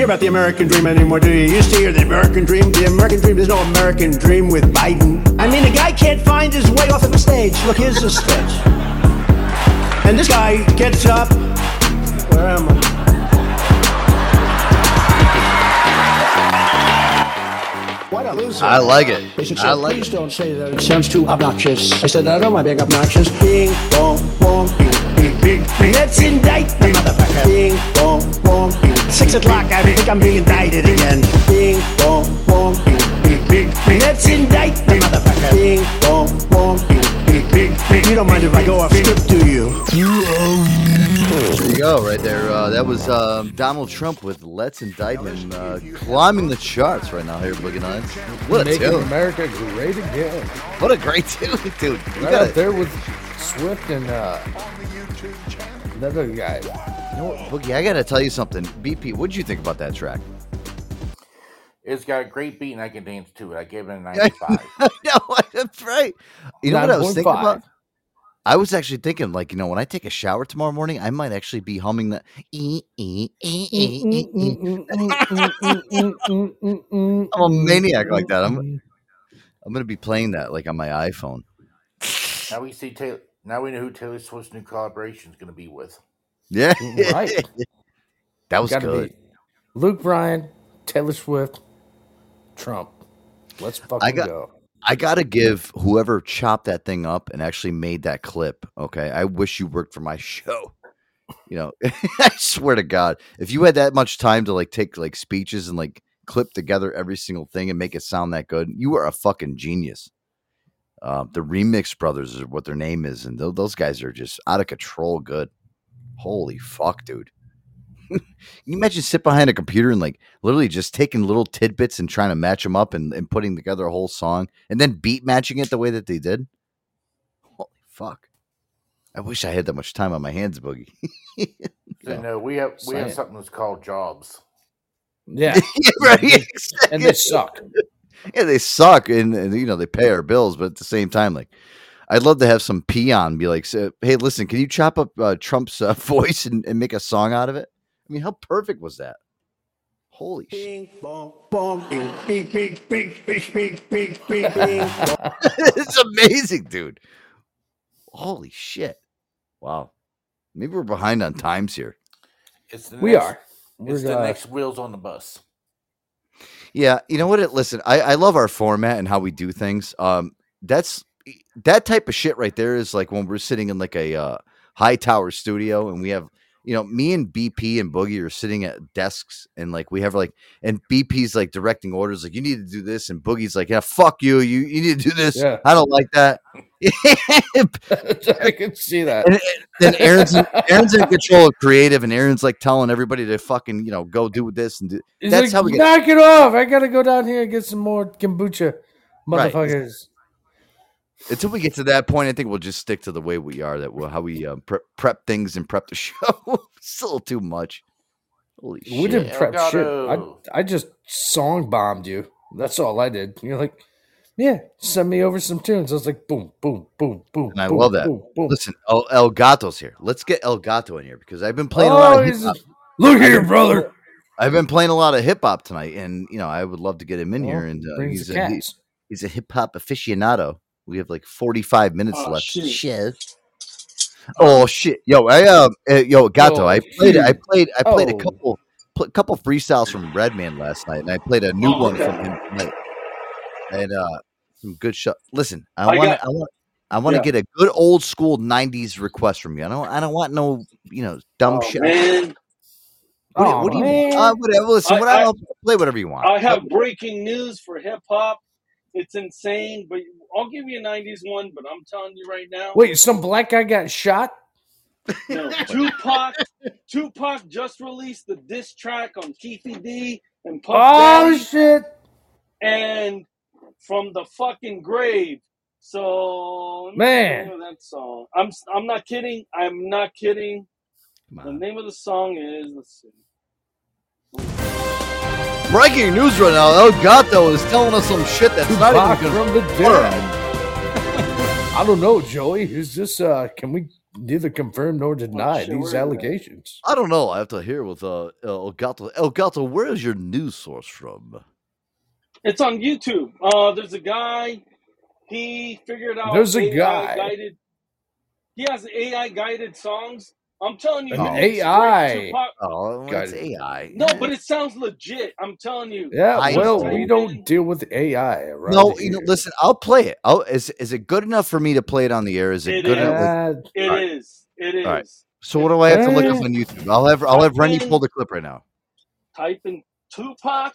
hear about the American dream anymore, do you? You used to hear the American dream, the American dream. There's no American dream with Biden. I mean, the guy can't find his way off of the stage. Look, here's the stage. And this guy gets up. Where am I? I like it. Said, I like please it. don't say that. It sounds too obnoxious. I said, I don't mind being obnoxious. Ding, bing, bing, bing, bing. Let's indict the motherfucker. Bing, bong, bong, bing. Six o'clock, I think I'm being indicted again. Bing, bong, bong, bing, bing, bing, bing. Let's indict the motherfucker. Bing, bong, bong, bing, bing, bing, bing. You don't mind if I go off script, do you? You There you go, right there. Uh, that was um, Donald Trump with "Let's Indict Him," uh, climbing the charts right now here, Boogie Nights. What a Making tune! America great again. What a great <laughs> tune, dude! You Right gotta- up there with Swift and uh, another guy. You know what, Boogie? I gotta tell you something. BP, what'd you think about that track? It's got a great beat and I can dance to it. I gave it a <laughs> 95. no, that's right. You know what I was thinking 9.5. about? I was actually thinking, like, you know, when I take a shower tomorrow morning, I might actually be humming that. <laughs> I'm a maniac like that. I'm, I'm gonna be playing that like on my iPhone. now we see Taylor. Now we know who Taylor Swift's new collaboration is going to be with. Yeah, Right. <laughs> that was good. be Luke Bryan, Taylor Swift, Trump. Let's fucking I got, go. I gotta give whoever chopped that thing up and actually made that clip. Okay, I wish you worked for my show. You know, <laughs> I swear to God, if you had that much time to like take like speeches and like clip together every single thing and make it sound that good, you are a fucking genius. Uh, the Remix Brothers is what their name is, and tho- those guys are just out of control good. Holy fuck, dude! <laughs> Can you imagine sit behind a computer and like literally just taking little tidbits and trying to match them up and, and putting together a whole song and then beat matching it the way that they did? Holy fuck! I wish I had that much time on my hands, Boogie. <laughs> So, no, we have we have Saying. something that's called jobs. Yeah. <laughs> Yeah, right. And they suck. Yeah, they suck, and, and, you know they pay our bills, but at the same time, like I'd love to have some peon be like, "Hey, listen, can you chop up uh, Trump's uh, <laughs> voice and, and make a song out of it?" I mean, how perfect was that? Holy shit! <laughs> it's amazing, dude. Holy shit! Wow, maybe we're behind on times here. It's the We next, are. It's We're, the uh, next wheels on the bus. Yeah, you know what? It listen, I, I love our format and how we do things. Um, that's that type of shit right there is like when we're sitting in like a uh, high tower studio and we have you know me and BP and Boogie are sitting at desks and like we have like and BP's like directing orders like you need to do this and Boogie's like yeah fuck you you you need to do this Yeah. I don't like that <laughs> <laughs> I can see that. and, then Aaron's in, Aaron's in control of creative and Aaron's like telling everybody to fucking you know go do this and do He's that's like, how we get knock it off. I gotta go down here and get some more kombucha, Right. Motherfuckers. until we get to that point, I think we'll just stick to the way we are. That we'll, how we um, prep, prep things and prep the <laughs> show. it's a little too much. Holy We shit! didn't prep shit. I, I just song bombed you. That's all I did. You're like, yeah, send me over some tunes. I was like, boom, boom, boom, boom. And I boom, love that. Boom, boom. Listen, El, El Gato's here. Let's get El Gato in here because I've been playing a lot Oh, of hip hop. look here, brother. I've been playing a lot of hip hop tonight, and you know I would love to get him in Well, here. And uh, he's a, he- cats. he's a hip hop aficionado. We have like forty five minutes Oh, left. shit. Shit. Oh shit, yo, I uh, uh yo, Gato, Yo, I played, I played, I played a Oh. couple, pl- couple freestyles from Redman last night, and I played a new Oh, one okay. from him tonight, and uh, some good shit. Listen, I I want, I want, I want to Yeah. get a good old school '90s request from you. I don't, I don't want no, you know, dumb Oh, shit. man. What, do you- Aw, what do you? man. Uh, whatever. Listen, I- what I- I'll play whatever you want. I have breaking news for hip hop. It's insane, but I'll give you a '90s one. But I'm telling you right now, Wait, some black guy got shot? no, <laughs> Tupac. Tupac just released the diss track on Keefy D and Puff Oh Daddy, shit! and from the fucking grave. So Man. that song. I'm I'm not kidding. I'm not kidding. The name of the song is let's see. Breaking news right now. El Gato is telling us some shit that's Tupac not even from the dead. <laughs> I don't know, Joey. Is this uh can we neither confirm nor deny shit, these where is that? allegations? I don't know. I have to hear with uh, El Gato. El Gato, where is your news source from? It's on YouTube. Uh, there's a guy. He figured out. There's a AI guy. guided. He has AI guided songs, I'm telling you. An Oh. AI. great Oh, it's. AI. No, but it sounds legit. I'm telling you. Yeah, I well, we don't deal with AI. Around No, here. you know, listen, I'll play it. Oh, is is it good enough for me to play it on the air? Is it, It good is. enough? like- It All right. is. It is. All right. so what do I have to look up on YouTube? I'll have I'll have Rennie pull the clip right now. Type in Tupac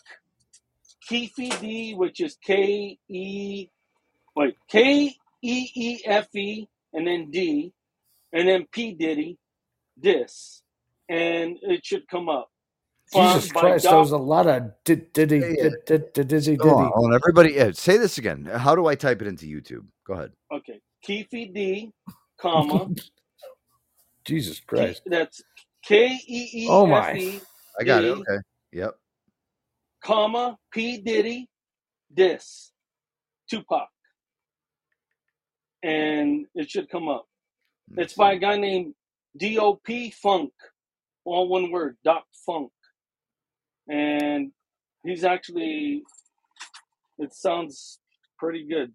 Keefe D, which is K E wait K E E F E and then D and then P Diddy this and it should come up. Jesus Found Christ, there was a lot of did diddy Yeah, yeah. did did did diddy Go diddy. on, everybody. Yeah, say this again. How do I type it into YouTube? Go ahead. Okay, Keefe D, comma <laughs> Jesus K- Christ. that's K E E Oh my. E I got it. Okay. Yep. comma P Diddy this Tupac and it should come up. Hmm, it's by a guy named D.O.P. Funk, all one word, Doc Funk. And he's actually, it sounds pretty good.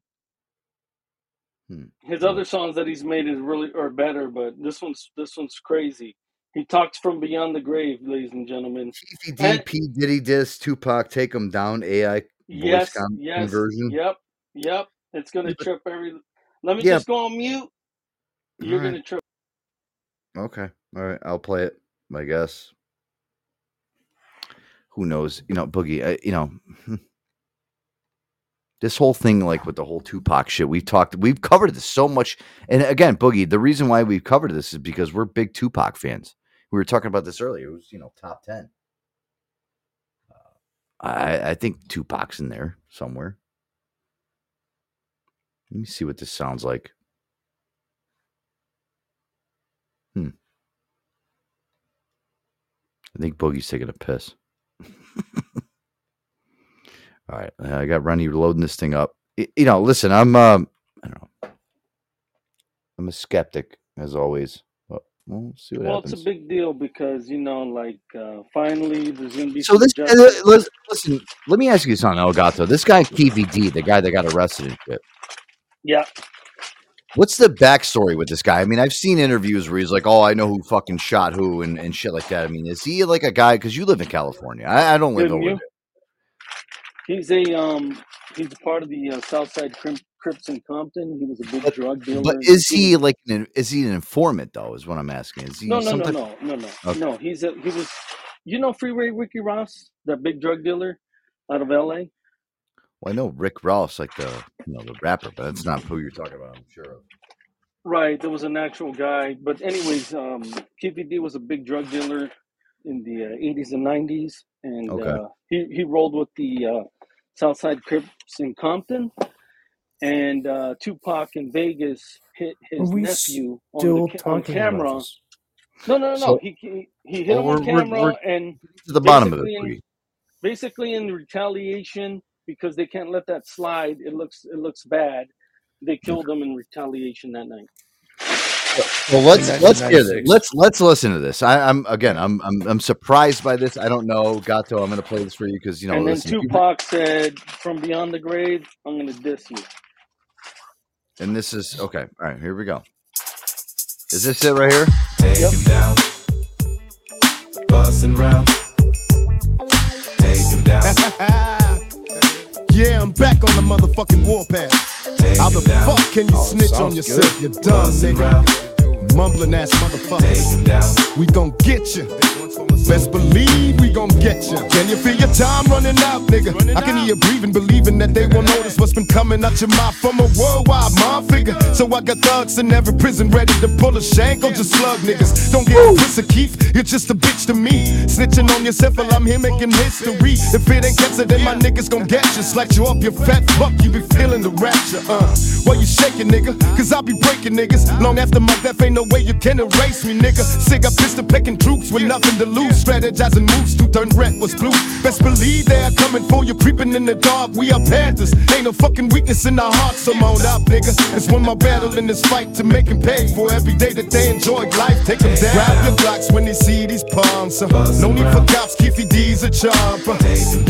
Hmm. His other songs that he's made is really are better, but this one's this one's crazy. He talks from beyond the grave, ladies and gentlemen. Keefe And- D, P Diddy Diss, Tupac, Take 'em Down, AI voice Yes, con- yes, conversion. yep, yep. It's gonna trip every. Let me Yeah. just go on mute. You're Alright. gonna trip. Okay. All right. I'll play it. I guess. Who knows? You know, Boogie. I, you know, <laughs> this whole thing, like with the whole Tupac shit, we've talked, we've covered this so much. And again, Boogie, the reason why we've covered this is because we're big Tupac fans. We were talking about this earlier. It was, you know, top ten. Uh, I, I think Tupac's in there somewhere. Let me see what this sounds like. I think Boogie's taking a piss. All right, I got Rennie loading this thing up. You know, listen, I'm um, I don't know, I'm a skeptic as always. But we'll see what happens. Well, happens. it's a big deal because you know, like, uh, finally there's gonna be So this, uh, listen, let me ask you something, El Gato. This guy Keefe D, the guy that got arrested and shit. Yeah. What's the backstory with this guy? I mean, I've seen interviews where he's like, "Oh, I know who fucking shot who" and, and shit like that. I mean, is he like a guy? Because you live in California, I, I don't live Didn't over you? there. He's a um, he's a part of the uh, Southside Crim- Crips in Compton. He was a big drug dealer. But is he like an is he an informant though? Is what I'm asking. Is he No, no, no, type- no, no, no, Okay. no. He's a he was. You know, Freeway Ricky Ross, that big drug dealer out of L.A. Well, I know Rick Ross, like the you know the rapper, but that's not who you're talking about. I'm sure of. Right, there was an actual guy. But anyways, um, Keefe D was a big drug dealer in the uh, 80s and 90s, and Okay. uh, he he rolled with the uh, Southside Crips in Compton, and uh, Tupac in Vegas hit his Are we nephew on, the, ca- on talking about camera. this? No, no, no, no. So- he, he he hit Well, him on we're- we're- camera we're and to the bottom of it, basically in- basically in retaliation because they can't let that slide. It looks it looks bad. They killed him in retaliation that night. Well, let's let's hear this. Let's let's listen to this. I, I'm again. I'm, I'm I'm surprised by this. I don't know, Gato. I'm going to play this for you because you know. and then listen, you- Tupac said, "From beyond the grave, I'm gonna diss you." and this is okay. All right, here we go. Is this it right here? Take him down. Bustin' round. Take him down. <laughs> Yeah, I'm back on the motherfucking warpath. How the fuck can you Oh, snitch on yourself? good. You dumb nigga. Mumbling ass motherfucker. We gon' get you. Best believe we gon' get you. Can you feel your time running out, nigga? I can hear you breathing, believing that they won't notice what's been coming out your mouth from a worldwide mind figure. So I got thugs in every prison ready to pull a shank or just slug niggas. Don't get a piss of Keith, you're just a bitch to me. Snitching on yourself while I'm here making history. If it ain't cancer, then my niggas gon' get you. Slack you up, you fat fuck, you be feeling the rapture. Uh, why you shaking, nigga? Cause I be breaking niggas. Long after my death, ain't no way you can erase me, nigga. Sig, I pistol pecking troops with nothing to lose. Strategizing moves to turn red was blue. Best believe they're coming for you, creeping in the dark. We are panthers. Ain't no fucking weakness in our hearts. So mount up, nigga. It's one my battle in this fight to make 'em pay for every day that they enjoy life. Take 'em down. Grab your blocks when they see these palms. uh. No need for cops, Keefy D's a chomp. uh.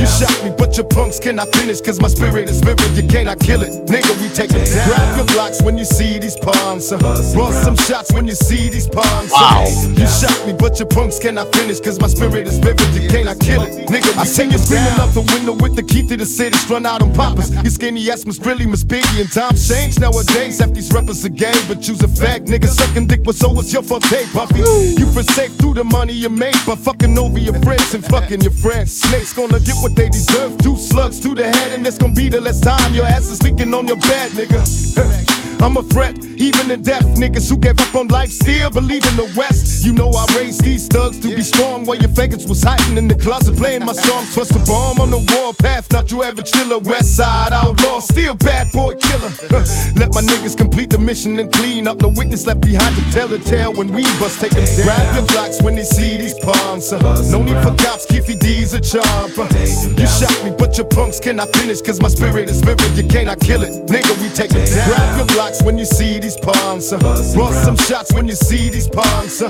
You shot me, but your punks cannot finish. Cause my spirit is vivid, you cannot kill it. Nigga, we take it down. Grab your blocks when you see these palms. uh. Bust some shots when you see these palms. Wow. You shot me, but your punks cannot finish. Cause my spirit is vivid, you cannot kill it. Nigga, I seen you screaming out the window with the key to the city, strung out on poppers. You skinny ass must really miss Biggie and times change nowadays. Half these rappers are gay, but choose a fact. Nigga sucking dick, was your forte, Buffy. You forsake through the money you make, by fucking over your friends and fucking your friends. Snakes gonna get what they deserve. Two slugs to the head, and it's gonna be the last time your ass is leaking on your bed, nigga. <laughs> I'm a threat, even to death. Niggas who gave up on life still believe in the West. You know I raised these thugs to be strong while your faggots was hiding in the closet playing my songs. Trust the bomb on the warpath, not your average chiller. West side outlaw, still bad boy killer. <laughs> Let my niggas complete the mission and clean up. the witness left behind to tell the tale when we bust take them. Grab your blocks when they see these palms. uh. No need for cops, Keefe D's a chomp. uh. You shot me, but your punks cannot finish. Cause my spirit is vivid, you cannot kill it. Nigga, we take it. Grab your blocks when you see these palms. Uh. Bust some shots when you see these palms. Uh.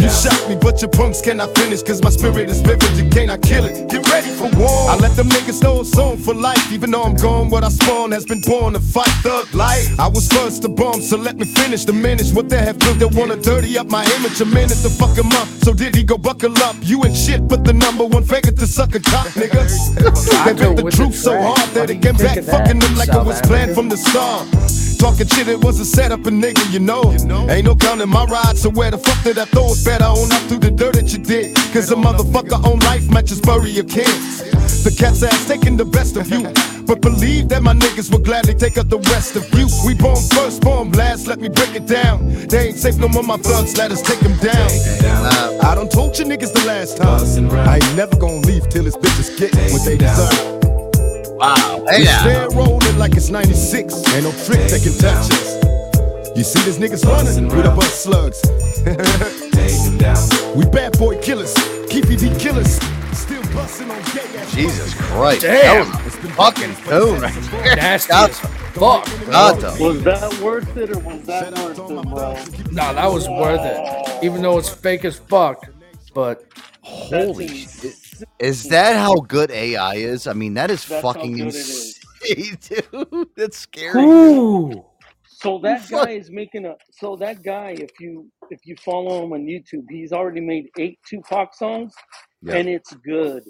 You shot me, but your punks cannot finish. Cause my spirit is vivid, you cannot kill it. Get ready for war. I let them niggas know it's on for life. Even though I'm gone, what I spawn has been born to fight thug life. I was first to bomb, so let me finish the minutes. What they have built, they wanna dirty up my image a minute to fuck him up. So did he go buckle up? You ain't shit, but the number one faggot to suck a cock, <laughs> nigga. they built the truth so hard that it came back fucking them like it was planned from the start. Talking shit, it was a setup, a nigga, you know. Ain't no counting my ride, so where the fuck did I throw it? Better own up through the dirt that you did. Cause a motherfucker on life matches bury your kids. The cat's ass taking the best of you. But believe that my niggas will gladly take up the rest of you. We born first, born last, let me break it down. They ain't safe no more, my thugs, let us take them down. I don't told you niggas the last time. I ain't never gonna leave till his bitches get what they deserve. Wow. We stand rolling like it's 96. Ain't no trick that can touch us. You see these niggas running with a bus slugs. <laughs> we bad boy killers, KPD killers. Still busting on gay ass. Jesus Christ. Damn. That was a fucking tune right there. Nasty fuck. God. Was that worth it or was that worth it, bro? No, that was worth it. Even though it's fake as fuck. But Holy shit. Is hmm. that how good AI is? I mean, that is That's fucking good it is. insane, <laughs> dude. That's scary. Ooh. So that guy is making a. So that guy, if you if you follow him on YouTube, he's already made eight Tupac songs, Yeah. and it's good.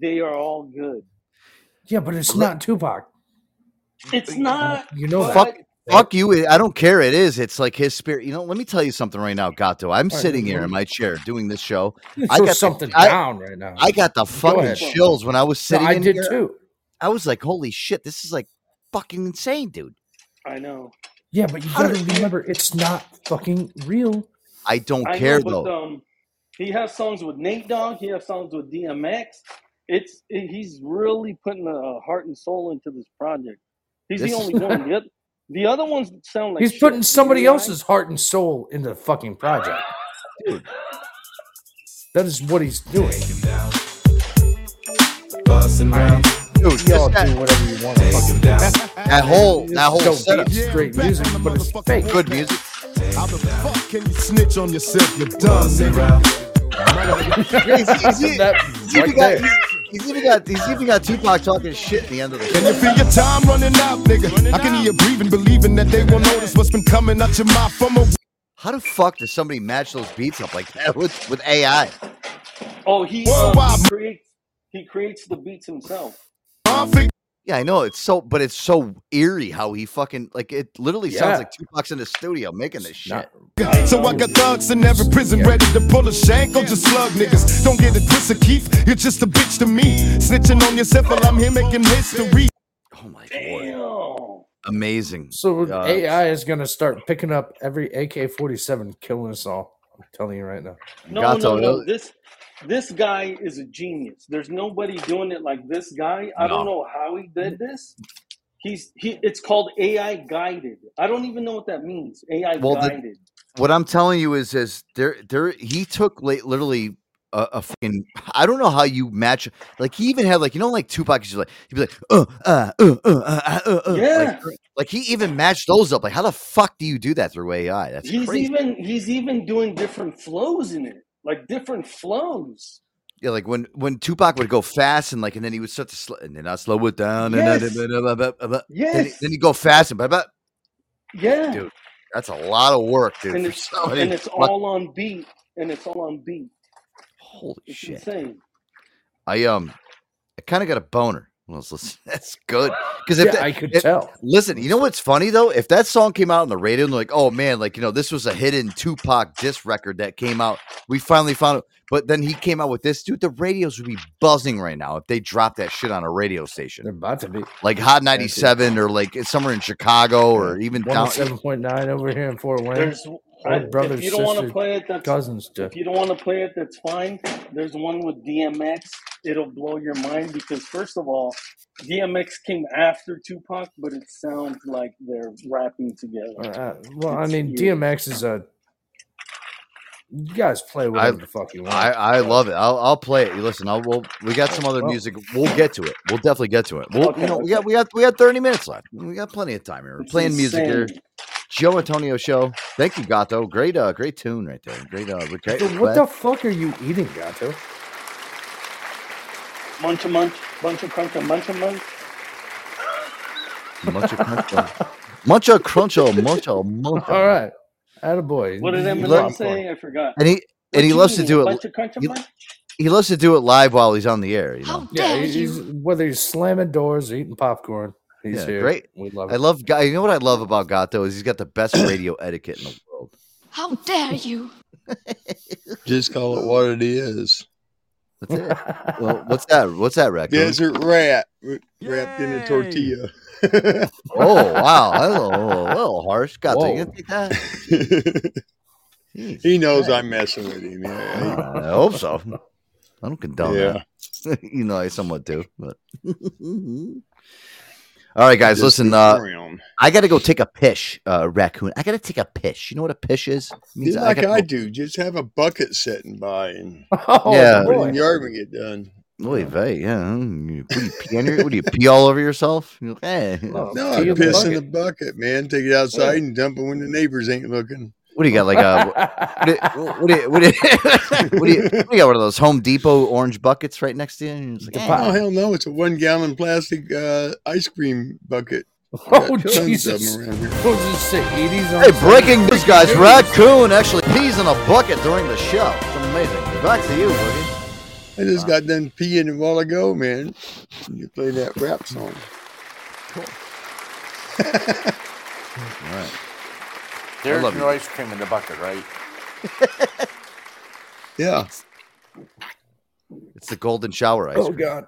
They are all good. yeah, but it's not Tupac. It's not. You know that. Fuck, fuck you. I don't care. It is. It's like his spirit. You know, let me tell you something right now, Gato. I'm right, sitting here in my chair doing this show. <laughs> I throw got the- something I- down right now. I got the fucking ahead. chills when I was No, sitting I in did here. too. I was like, holy shit, this is like fucking insane, dude. I know. Yeah, but you gotta remember it's not fucking real. I don't I care know, but though. um, he has songs with Nate Dogg. He has songs with DMX. It's he's really putting a heart and soul into this project. He's This the only one. The, oth- the other ones sound like He's shit. putting somebody AI else's heart and soul into the fucking project. Dude, that is what he's doing. Dude, Y'all this do whatever you want. to fucking do. that whole that whole Don't setup. be straight music, but it's fake. Good music. How the fuck can you snitch on yourself, you dumb nigga? He's, he's, That he's even right got, there. He's even got he's even got Tupac talking shit in the end of the Can you feel your time running out, nigga? I can hear you breathing, believing that they won't notice what's been coming out your mouth from a How the fuck does somebody match those beats up like that with, with AI? Oh, he, um, he creates he creates the beats himself. Yeah, I know it's so, but it's so eerie how he fucking like it. Literally Yeah. sounds like Tupac's in the studio making this shit. <laughs> So I got thugs in every prison ready to pull a shank or just slug niggas. Don't get it twisted, Keith. You're just a bitch to me. Snitching on yourself while I'm here making history. Oh my lord, Damn. amazing. So Uh, AI is gonna start picking up every AK-47, killing us all. I'm telling you right now. No, Gato, no, no. This this guy is a genius. There's nobody doing it like this guy. I don't know how he did this. He's he. It's called AI guided. I don't even know what that means. AI Well, the- guided. What I'm telling you is, is there, there. He took late, literally a, a fucking. I don't know how you match. Like he even had like you know like Tupac. He's like he'd be like uh uh uh uh uh uh. uh Yeah. Like, like he even matched those up. Like how the fuck do you do that through AI? That's He's crazy. even he's even doing different flows in it, like different flows. Yeah, like when when Tupac would go fast and like, and then he would start to slow, and then I slow it down, Yes. and then, then, then, Yes. then he go fast and blah, blah. Yeah, dude, that's a lot of work, dude. and it's and it's <laughs> all on beat, and it's all on beat. Holy it's shit. insane. I um, I kind of got a boner. Well, it's- listen, <laughs> that's good because if Yeah, that- I could if- tell. Listen, you know what's funny though? If that song came out on the radio and like, oh man, like you know, this was a hidden Tupac disc record that came out. We finally found it, but then he came out with this, dude. The radios would be buzzing right now if they dropped that shit on a radio station. They're about to be like Hot ninety seven or like somewhere in Chicago or even down. Oh seven point nine over here in Fort Wayne. There's Old I- brother, if you don't want to sister, play it, that's cousins to If you don't want to play it, that's fine. There's one with DMX. It'll blow your mind because first of all, DMX came after Tupac, but it sounds like they're rapping together. Uh, well, I mean, weird. DMX is a. You guys play I, whatever the fuck you want. I, I love it. I'll, I'll play it. You listen. I'll, we'll, we got some other Well- music. We'll get to it. We'll definitely get to it. We'll, Okay, you know, we okay. got we got we got thirty minutes left. We got plenty of time here. We're It's playing music here. Insane. Joe Antonio show. Thank you, Gato. Great, uh, great tune right there. Great, uh, great. So what the fuck are you eating, Gato? Munch a munch, bunch of crunch, a munch a munch. Munch a crunch. <laughs> Munch a crunch. a Munch. All right, attaboy. What did Eminem say? I forgot. And he What and he you loves to do it. Bunch of He, munch? he loves to do it live while he's on the air. You know. Yeah, he's, he's- whether he's slamming doors or eating popcorn, he's Yeah, here. great. We love I love guy. You know what I love about Gato is he's got the best <coughs> radio etiquette in the world. How dare <laughs> you? Just call it what it is. That's it. Well, what's that? What's that, Raccoon? Desert rat wra- wrapped in a tortilla. <laughs> Oh wow, that's a little, a little harsh. Gato, Whoa. you gonna take that? <laughs> he knows I'm messing with him. Yeah. I hope so. I don't condone Yeah. that. you know, I somewhat do, but. All right, guys, listen. go Uh. I got to go take a pish, uh, raccoon. I got to take a pish. You know what a pish is? It Do means like gotta I do. Just have a bucket sitting by and <laughs> Oh, Yeah. put in the yard when we get done. Oy vey, yeah. mm, you- What do you pee on your? What do you pee all over yourself? You're like, eh. No, pee I piss in the bucket, man. Take it outside and dump it when the neighbors ain't looking. What do you got? Like a what do you, what do you, what do you, <laughs> what do you, what do you got? One of those Home Depot orange buckets right next to you? And it's like. Oh hell no! It's a one gallon plastic uh, ice cream bucket. <laughs> Oh Got tons Jesus! them around here. What does it say? 80s on Hey, breaking news, guys! Raccoon actually pees in a bucket during the show. It's amazing. Back to you, Boogie. I just got done peeing a while ago, man. You play that rap song. Cool. <laughs> All right. There's love your you. ice cream in the bucket, right? <laughs> Yeah. It's the golden shower ice Oh cream. God!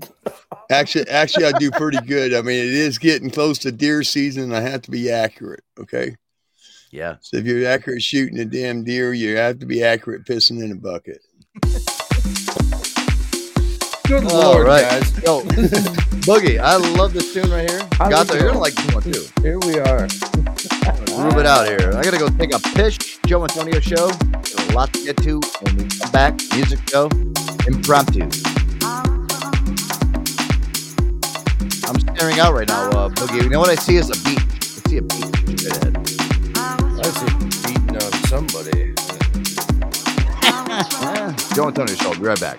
<laughs> Actually, actually, I do pretty good. I mean, it is getting close to deer season, and I have to be accurate. Okay. Yeah. So if you're accurate shooting a damn deer, you have to be accurate pissing in a bucket. Good All lord, right. guys! <laughs> Yo, Boogie, I love this tune right here. How Got we there. You're gonna like this one too. Here we are. Groove it out here. I gotta go take a pish. Joe Antonio show. There's a lot to get to when we come back. Music show. Impromptu. I'm staring out right now, uh, Boogie. You know what I see is a beach. I see a beach straight ahead. I see beating on somebody. <laughs> Joe Antonio show. Be right back.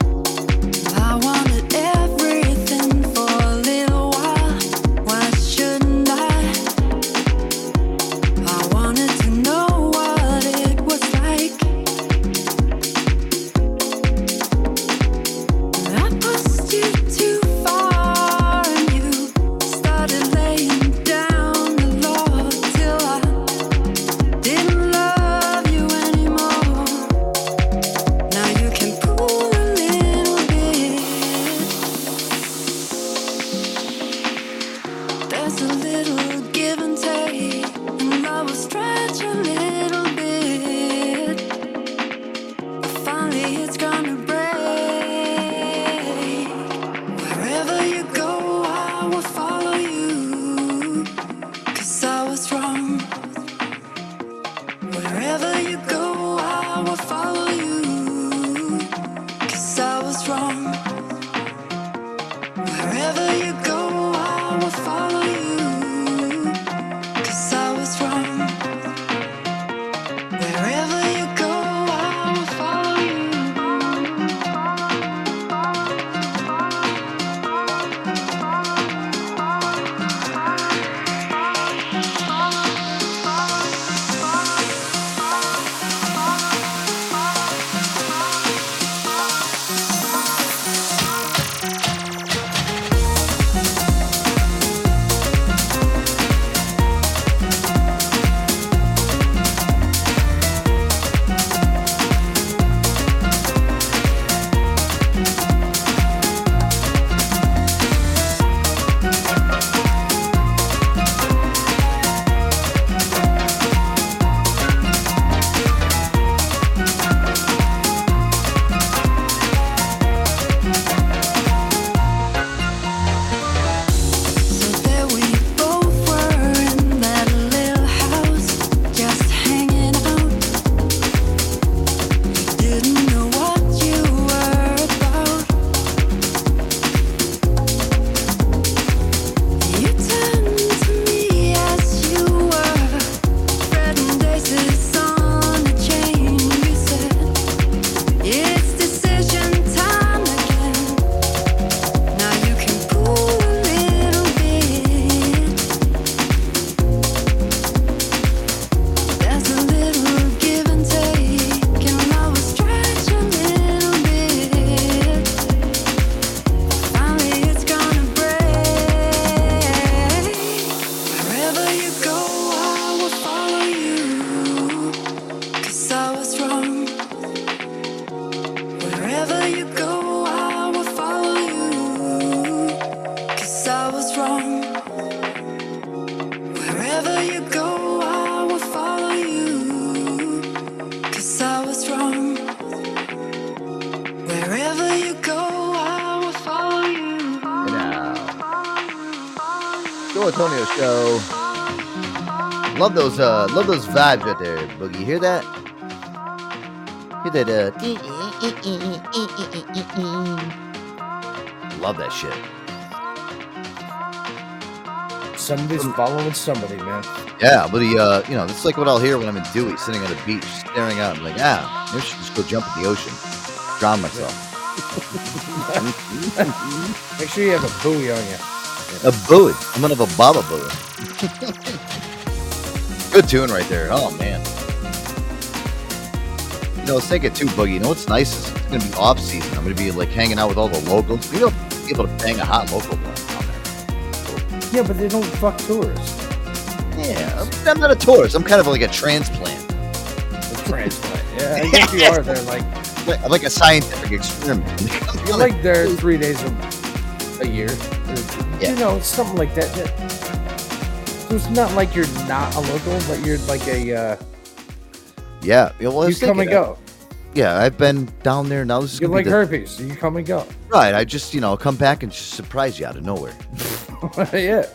Those, uh, love those vibes right there, Boogie. Hear that? Hear that? Uh, love that shit. Somebody's following somebody, man. Yeah, but he, uh, you know, it's like what I'll hear when I'm in Dewey, sitting on a beach, staring out, and like, ah, maybe I should just go jump in the ocean, drown myself. Make sure you have a buoy on you. A buoy. I'm gonna have a baba buoy. Good tune right there. Oh man. You know, let's take it too, Boogie. You know what's nice is it's gonna be off season. I'm gonna be like hanging out with all the locals. We don't be able to bang a hot local one. Yeah, but they don't fuck tourists. Yeah, I'm, I'm not a tourist. I'm kind of like a transplant. A transplant. Yeah, I <laughs> guess you are there. Like Like, like a scientific experiment. <laughs> you're like there three days a, a year. Or, You know, something like that. That- So it's not like you're not a local, but you're like a. Uh, Yeah, yeah, well, I you was come and go. Yeah, I've been down there now. This is You're gonna like be the, herpes. You come and go. right. I just you know come back and just surprise you out of nowhere. <laughs> yeah.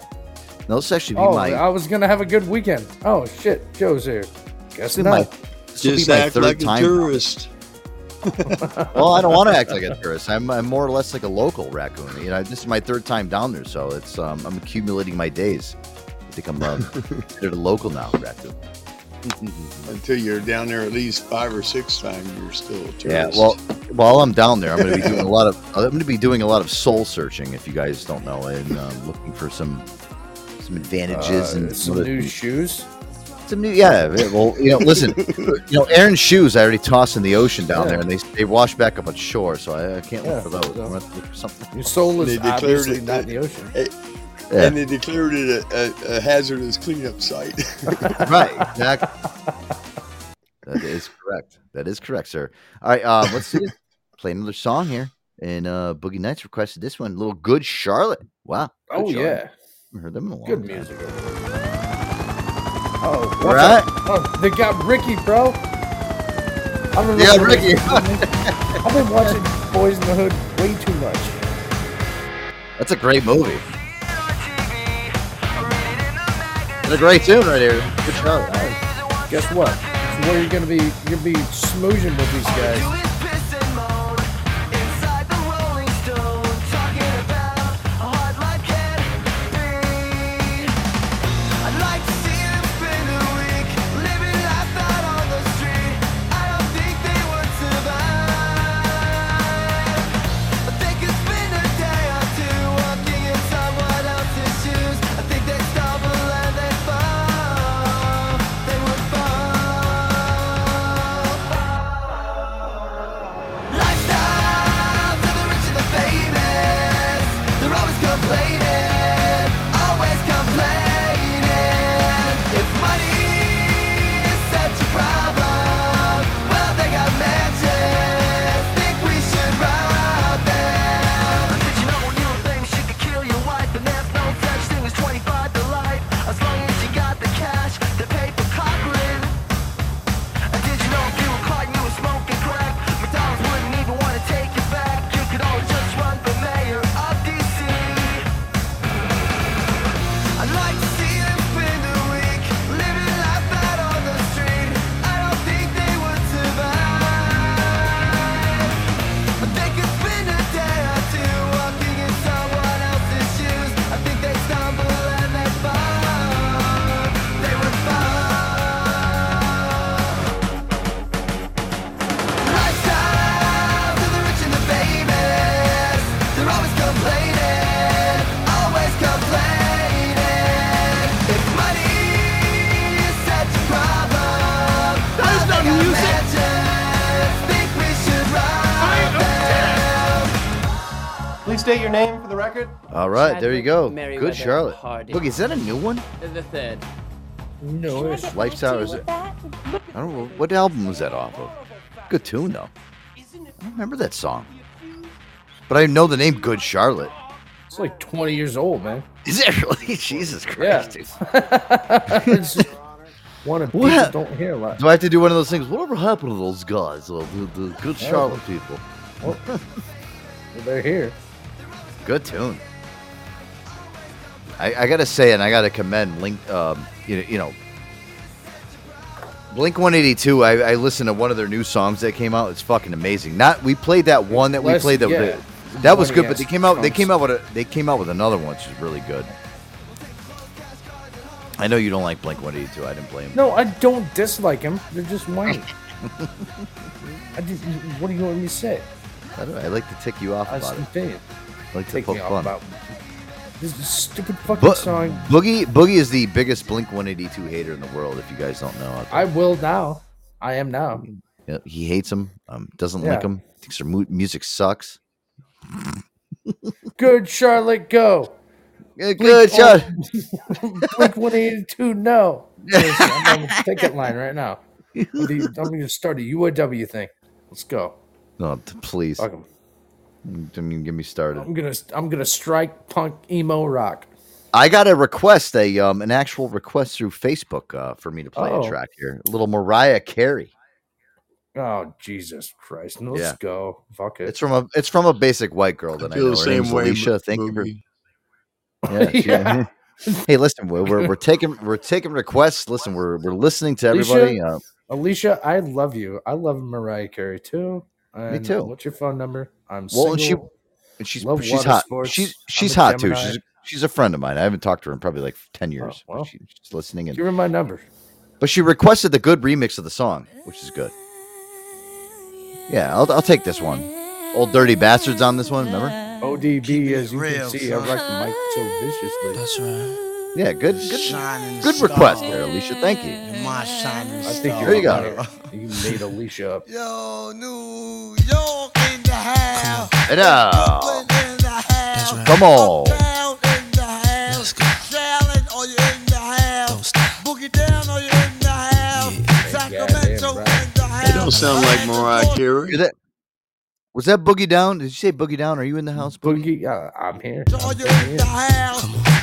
No, this actually be Oh, my I was gonna have a good weekend. Oh shit, Joe's here. Guess This will be my- not. be Just my act third like a tourist. <laughs> well, I don't want to act like a <laughs> tourist. I'm, I'm more or less like a local raccoon. You know, this is my third time down there, so it's um, I'm accumulating my days. I think I'm uh, considered local now, raccoon. <laughs> Until you're down there at least five or six times, you're still a tourist. Yeah. Well, while I'm down there, I'm going to be doing a lot of I'm going to be doing a lot of soul searching. If you guys don't know, and um, looking for some some advantages Uh, and some new shoes. Some new, yeah. Well, you know, listen, <laughs> you know, Aaron's shoes I already tossed in the ocean down Yeah. there, and they they wash back up on shore, so I, I can't Yeah, look for those. so- I'm gonna have to look for something. Your soul is obviously it- not in the ocean. Eh, Yeah. And they declared it a, a, a hazardous cleanup site. <laughs> right, exactly. That is correct. That is correct, sir. All right, um, let's see. <laughs> Play another song here. And uh, Boogie Nights requested this one, little Good Charlotte. Wow. Good Oh, Charlotte. yeah. Haven't heard them in a long Good time. music. Oh, what's right. up? Oh, they got Ricky, bro. I don't. Yeah, what Ricky. I've been watching Boys in the Hood way too much. That's a great movie. And a great tune right here. Good Charlotte. Guess what? Where you're gonna be. You're gonna be smoozing with these guys. All right, there you go. Merriweather Good Charlotte. Hardy. Look, is that a new one? The third. No, Lifestyle is it? I don't know what album was that off of. Good tune though. I don't remember that song, but I know the name Good Charlotte. It's like 20 years old, man. Is it really? <laughs> Jesus Yeah. Christ, dude. <laughs> It's- one and What people hap- don't hear a lot. Do I have to do one of those things? Whatever happened to those guys? The, the good Charlotte people. Well, <laughs> they're here. Good tune. I, I gotta say, and I gotta commend Link. Um, you know, you know, Blink One Eighty Two. I, I listened to one of their new songs that came out. It's fucking amazing. Not we played that one that we played that yeah. that was good, but they came out. They came out with a they came out with another one which is really good. I know you don't like Blink One Eighty Two. I didn't blame. him. No, I don't dislike them. They're just <laughs> did, what do you want me to say? I, don't I like to tick you off I about it. I like to poke fun. about this stupid fucking Bu- song. Boogie Boogie is the biggest Blink 182 hater in the world. If you guys don't know. I will now. I am now. Yeah, he hates them. Um, doesn't Yeah. like them. Thinks their mu- music sucks. <laughs> Good Charlotte, go. good <laughs> Blink one- Blink one eighty two, no. Listen, I'm on the ticket <laughs> line right now. I'm going to start a UAW thing. Let's go. No, please. Fuck. Don't even get me started. I'm gonna I'm gonna strike punk emo rock. I got a request, a um, an actual request through Facebook uh, for me to play Oh. a track here. A little Mariah Carey. Oh Jesus Christ! Let's Yeah. go. Fuck it. It's from a it's from a basic white girl that I, feel know. the same way, Alicia. Bo- Thank you for. Yeah. <laughs> Yeah. <laughs> hey, listen, we're, we're we're taking we're taking requests. Listen, we're we're listening to everybody. Alicia, Uh, Alicia, I love you. I love Mariah Carey too. And too. What's your phone number? I'm well, and single. she and she's love she's water hot. sports. She's she's a hot too. She's she's a friend of mine. I haven't talked to her in probably like ten oh, years. well. She- she's listening, and Give her my number. but she requested the good remix of the song, which is good. Yeah, I'll I'll take this one. Old dirty bastards on this one. Remember? ODB, as you can see, I rock the mic so viciously. That's right. Yeah, good good shining good request there, Alicia. Thank you. My shining I think There you're you go. <laughs> You made Alicia up. Yo, New York in the house. Hey now. Brooklyn in the house. Come on. Uptown in the house. Are you in the house? Boogie down, are you in the house? Sacramento in the house. They don't sound like Mariah Carey. Is that was that Boogie Down? Did you say Boogie Down? Are you in the house, Boogie? Boogie, uh, I'm here. Are you in the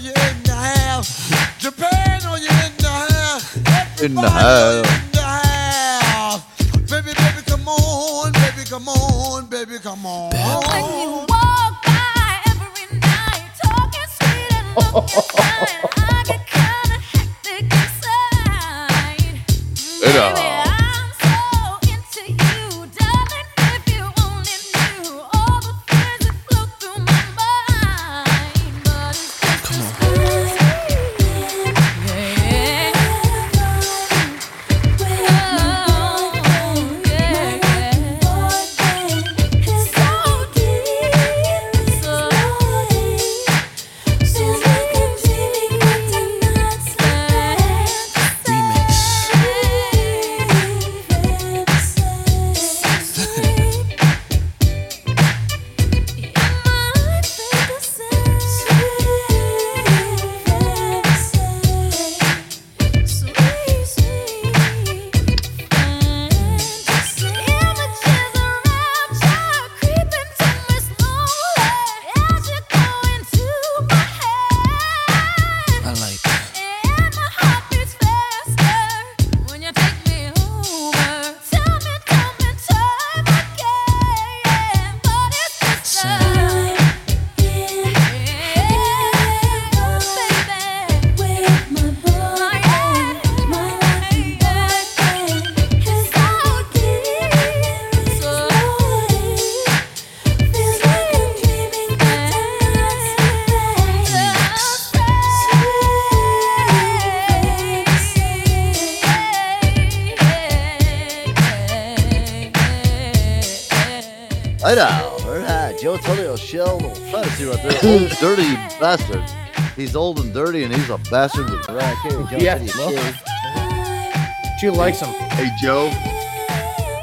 house? West Coast, are in the house? Japan, are you in the house? In the house. in the house. Baby, baby, come on, baby, come on, baby, come on. When you walk by every night, talking sweet and looking <laughs> fine, bastard. He's old and dirty, and he's a bastard with Mariah Carey. Joe Yeah, Tulio well. Shell. She likes him. Hey Joe.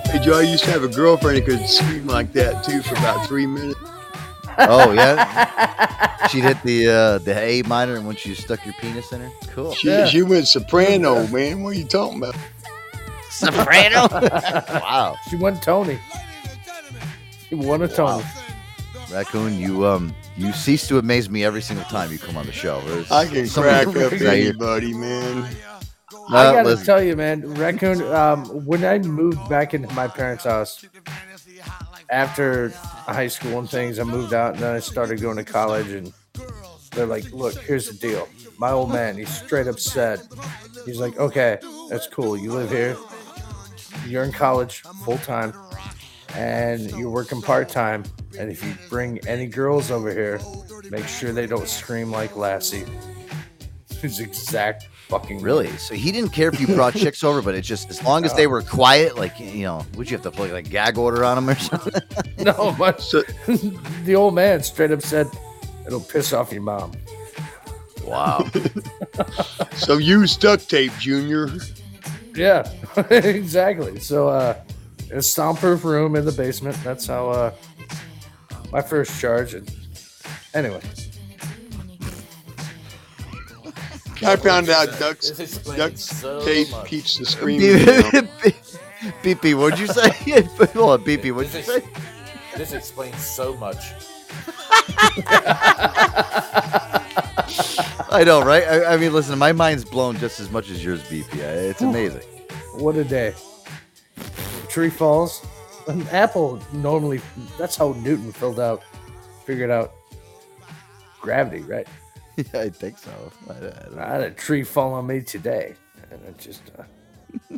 Hey Joe, I used to have a girlfriend who could scream like that too for about three minutes. Oh yeah, she'd hit the uh, the A minor, and once you stuck your penis in her, cool. She she went soprano, man. What are you talking about? Soprano. <laughs> wow, She won Tony. She won a Tony. Raccoon, you um you cease to amaze me every single time you come on the show. There's I can crack up I anybody, man. I gotta listen. tell you, man, raccoon. Um, when I moved back into my parents' house after high school and things, I moved out and then I started going to college. And they're like, "Look, here's the deal. My old man, he's straight up said, he's like, okay, that's cool. You live here. You're in college full time, and you're working part time. And if you bring any girls over here, make sure they don't scream like Lassie." His exact fucking Really? So he didn't care if you brought chicks over, but it's just as long as they were quiet, like you know, would you have to put like a gag order on them or something? <laughs> No, but <laughs> the old man straight up said, "It'll piss off your mom." Wow. <laughs> so use duct tape, Junior. Yeah, exactly. So, uh, a soundproof room in the basement. That's how uh, my first charge. And anyway, I found out duct, This explains duct so tape much. keeps the screaming down. BP, what'd you say? <laughs> Hold on, BP, what'd you This, say? this explains so much. <laughs> I know, right? I, I mean, listen, my mind's blown just as much as yours, BP. It's amazing. what a day! Tree falls. An apple normally. That's how Newton filled out, figured out gravity, right? <laughs> Yeah, I think so. I, I I had a tree fall on me today, and it just. Uh, <laughs>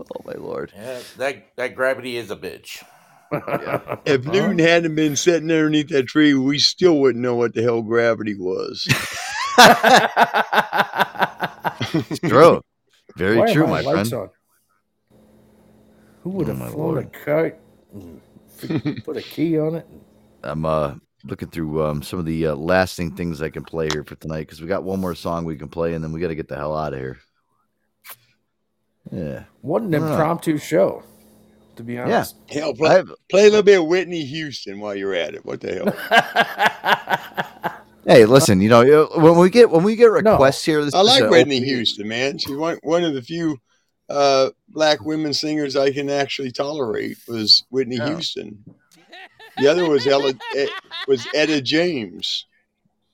Oh my lord! Yeah, that that gravity is a bitch. <laughs> If Newton hadn't been sitting underneath that tree, we still wouldn't know what the hell gravity was. It's true. Very Why true, my my friend. on? Who would have Oh, my flown lord. a cart and <laughs> Put a key on it. I'm uh looking through um some of the uh, lasting things I can play here for tonight because we got one more song we can play and then we got to get the hell out of here. Yeah. What an I don't know. impromptu show, to be honest, Yeah. honest. Hell, play, play a little bit of Whitney Houston while you're at it. What the hell? <laughs> Hey, listen, you know when we get when we get requests here, this I like a- Whitney Houston, man. She's one, one of the few uh, black women singers I can actually tolerate was Whitney Yeah. Houston. The other was Ella, eh, was Etta James.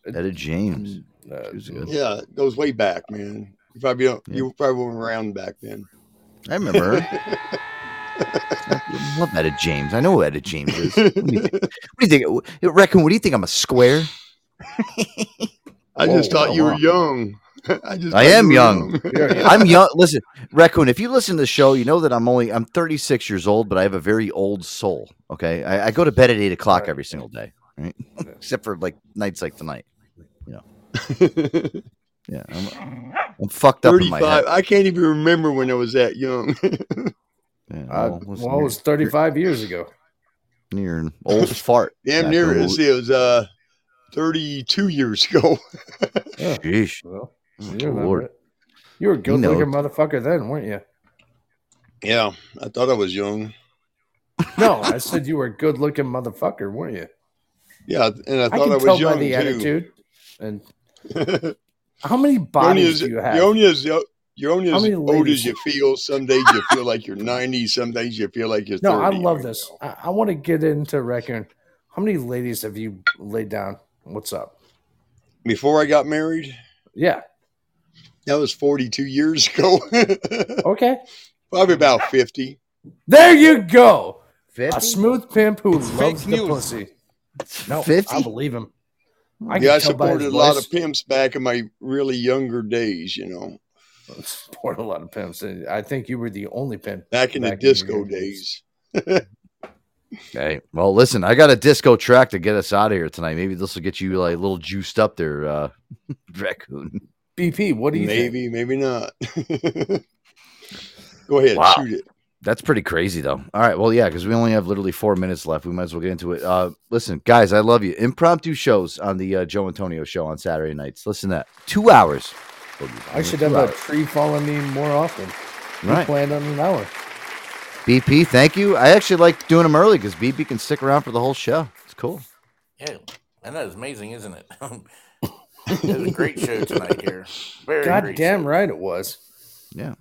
Etta James. She was good. Yeah, goes way back, man. You probably don't, you probably weren't around back then. I remember her. <laughs> I love Etta James. I know who Etta James is. What do you think? What do you think? Reckon, what do you think? I'm a square? I just Whoa, thought you wow. were young. <laughs> I just I am young. young. I'm young. Listen, Raccoon, if you listen to the show, you know that I'm only I'm 36 years old, but I have a very old soul. Okay, I, I go to bed at eight o'clock every single day, right? <laughs> Except for like nights like tonight. You know. <laughs> Yeah, I'm, I'm fucked up in my head. 35. I can't even remember when I was that young. Yeah, well, listen, well, it was 35 years ago. You're an old fart. Damn near Raccoon. it. It was uh, 32 years ago. Sheesh. Well, you Good Lord. it. You were a good looking knows. motherfucker then, weren't you? yeah, I thought I was young. No, I said you were a good looking motherfucker, weren't you? Yeah, and I I thought can I, was tell young by the too. attitude. And <laughs> how many You're only bodies as, do you you're have? only as, you're only as old as you feel. Some days you feel like you're 90. Some days you feel like you're 30. No, I love this. I, I want to get into reckon. How many ladies have you laid down? What's up? Before I got married, Yeah. That was 42 years ago. <laughs> Okay. Probably about 50. There you go. 50? A smooth pimp who loves the news. pussy. No, 50? I believe him. I yeah, I can tell by supported a lot of pimps back in my really younger days, you know, <laughs> Support a lot of pimps. I think you were the only pimp back in the back in your disco younger days. <laughs> Hey, well, listen, I got a disco track to get us out of here tonight. Maybe this will get you like a little juiced up there, uh, Raccoon. BP, what do you think? maybe, maybe not. <laughs> Go ahead, Wow. shoot it. That's pretty crazy, though. All right, well, yeah, because we only have literally four minutes left. We might as well get into it. Uh, listen, guys, I love you. Impromptu shows on the uh, Joe Antonio show on Saturday nights. Listen to that. Two hours. I should Two have a tree fall on me more often. We Right. planned on an hour. BP, thank you. I actually like doing them early because BP can stick around for the whole show. It's cool. Yeah, and that is amazing, isn't it? <laughs> it was a great show tonight <laughs> here. Very God damn show. right it was. Yeah.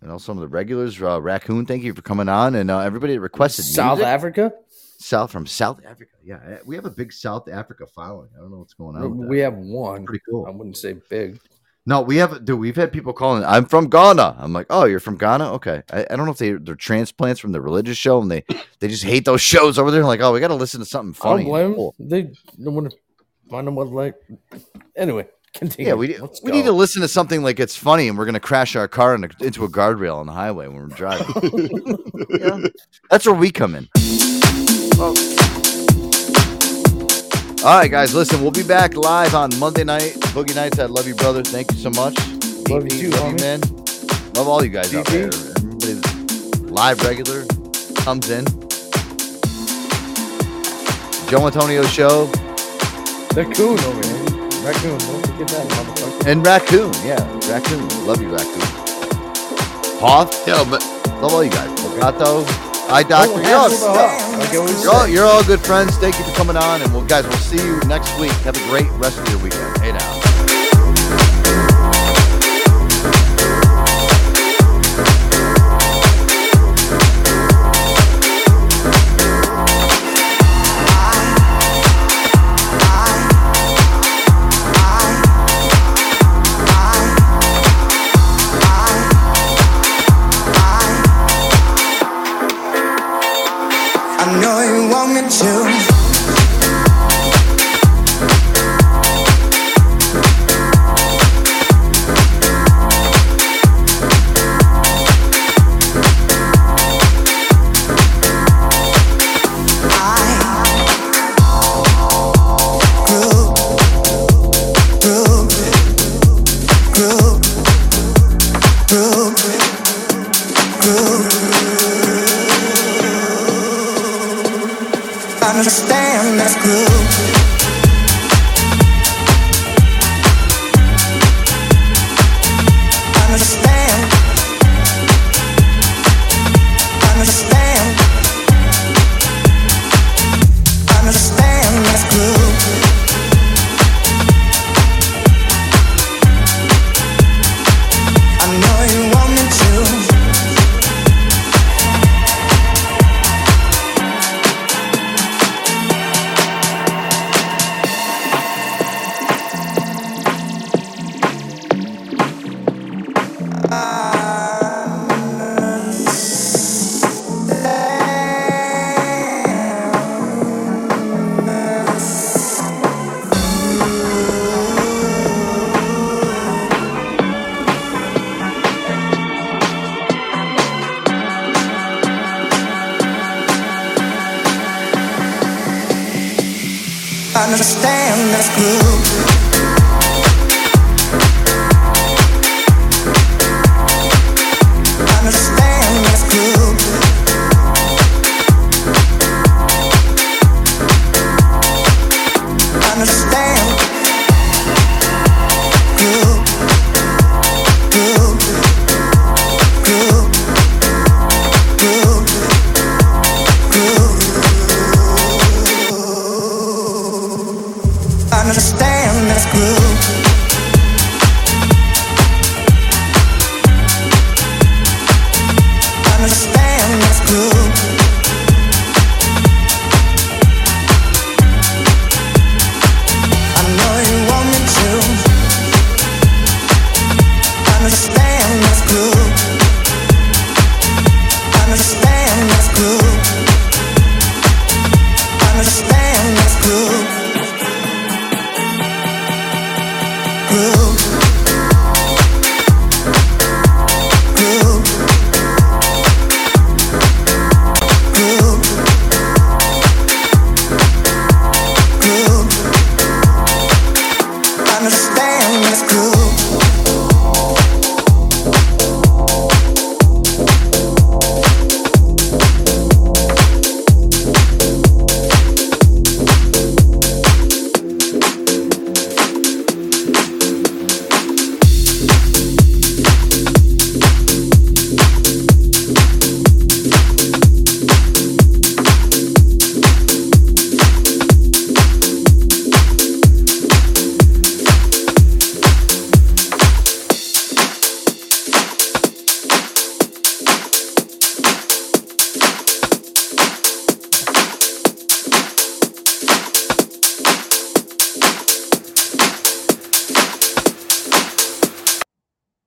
And also some of the regulars, uh, Raccoon, thank you for coming on. And uh, everybody that requested South music. Africa? South from South Africa. Yeah, uh, we have a big South Africa following. I don't know what's going on. with We have one. Pretty cool. I wouldn't say big. No, we have, dude. We've had people calling. I'm from Ghana. I'm like, oh, you're from Ghana? Okay. I, I don't know if they they're transplants from the religious show, and they they just hate those shows over there. Like, oh, we got to listen to something funny. I don't funny. blame them. They don't want to find them what like. Anyway, continue. Yeah, we Let's we go. need to listen to something like it's funny, and we're gonna crash our car in a, into a guardrail on the highway when we're driving. <laughs> Yeah, That's where we come in. Oh. All right, guys, listen, we'll be back live on Monday night, Boogie Nights. I love you, brother. Thank you so much. Love BP, you too, love you, man. Love all you guys out there. Everybody that's live regular comes in. Joe Antonio show Raccoon over here. Raccoon. Don't forget that motherfucker. and Raccoon. Yeah, Raccoon. Love you, Raccoon. Hoth. Yeah, but love all you guys. Gato. Eye doctor. Oh, You're all, Hazel the Hawk, like I always you're, all, you're all good friends. Thank you for coming on, and we'll, guys, we'll see you next week. Have a great rest of your weekend. Hey now.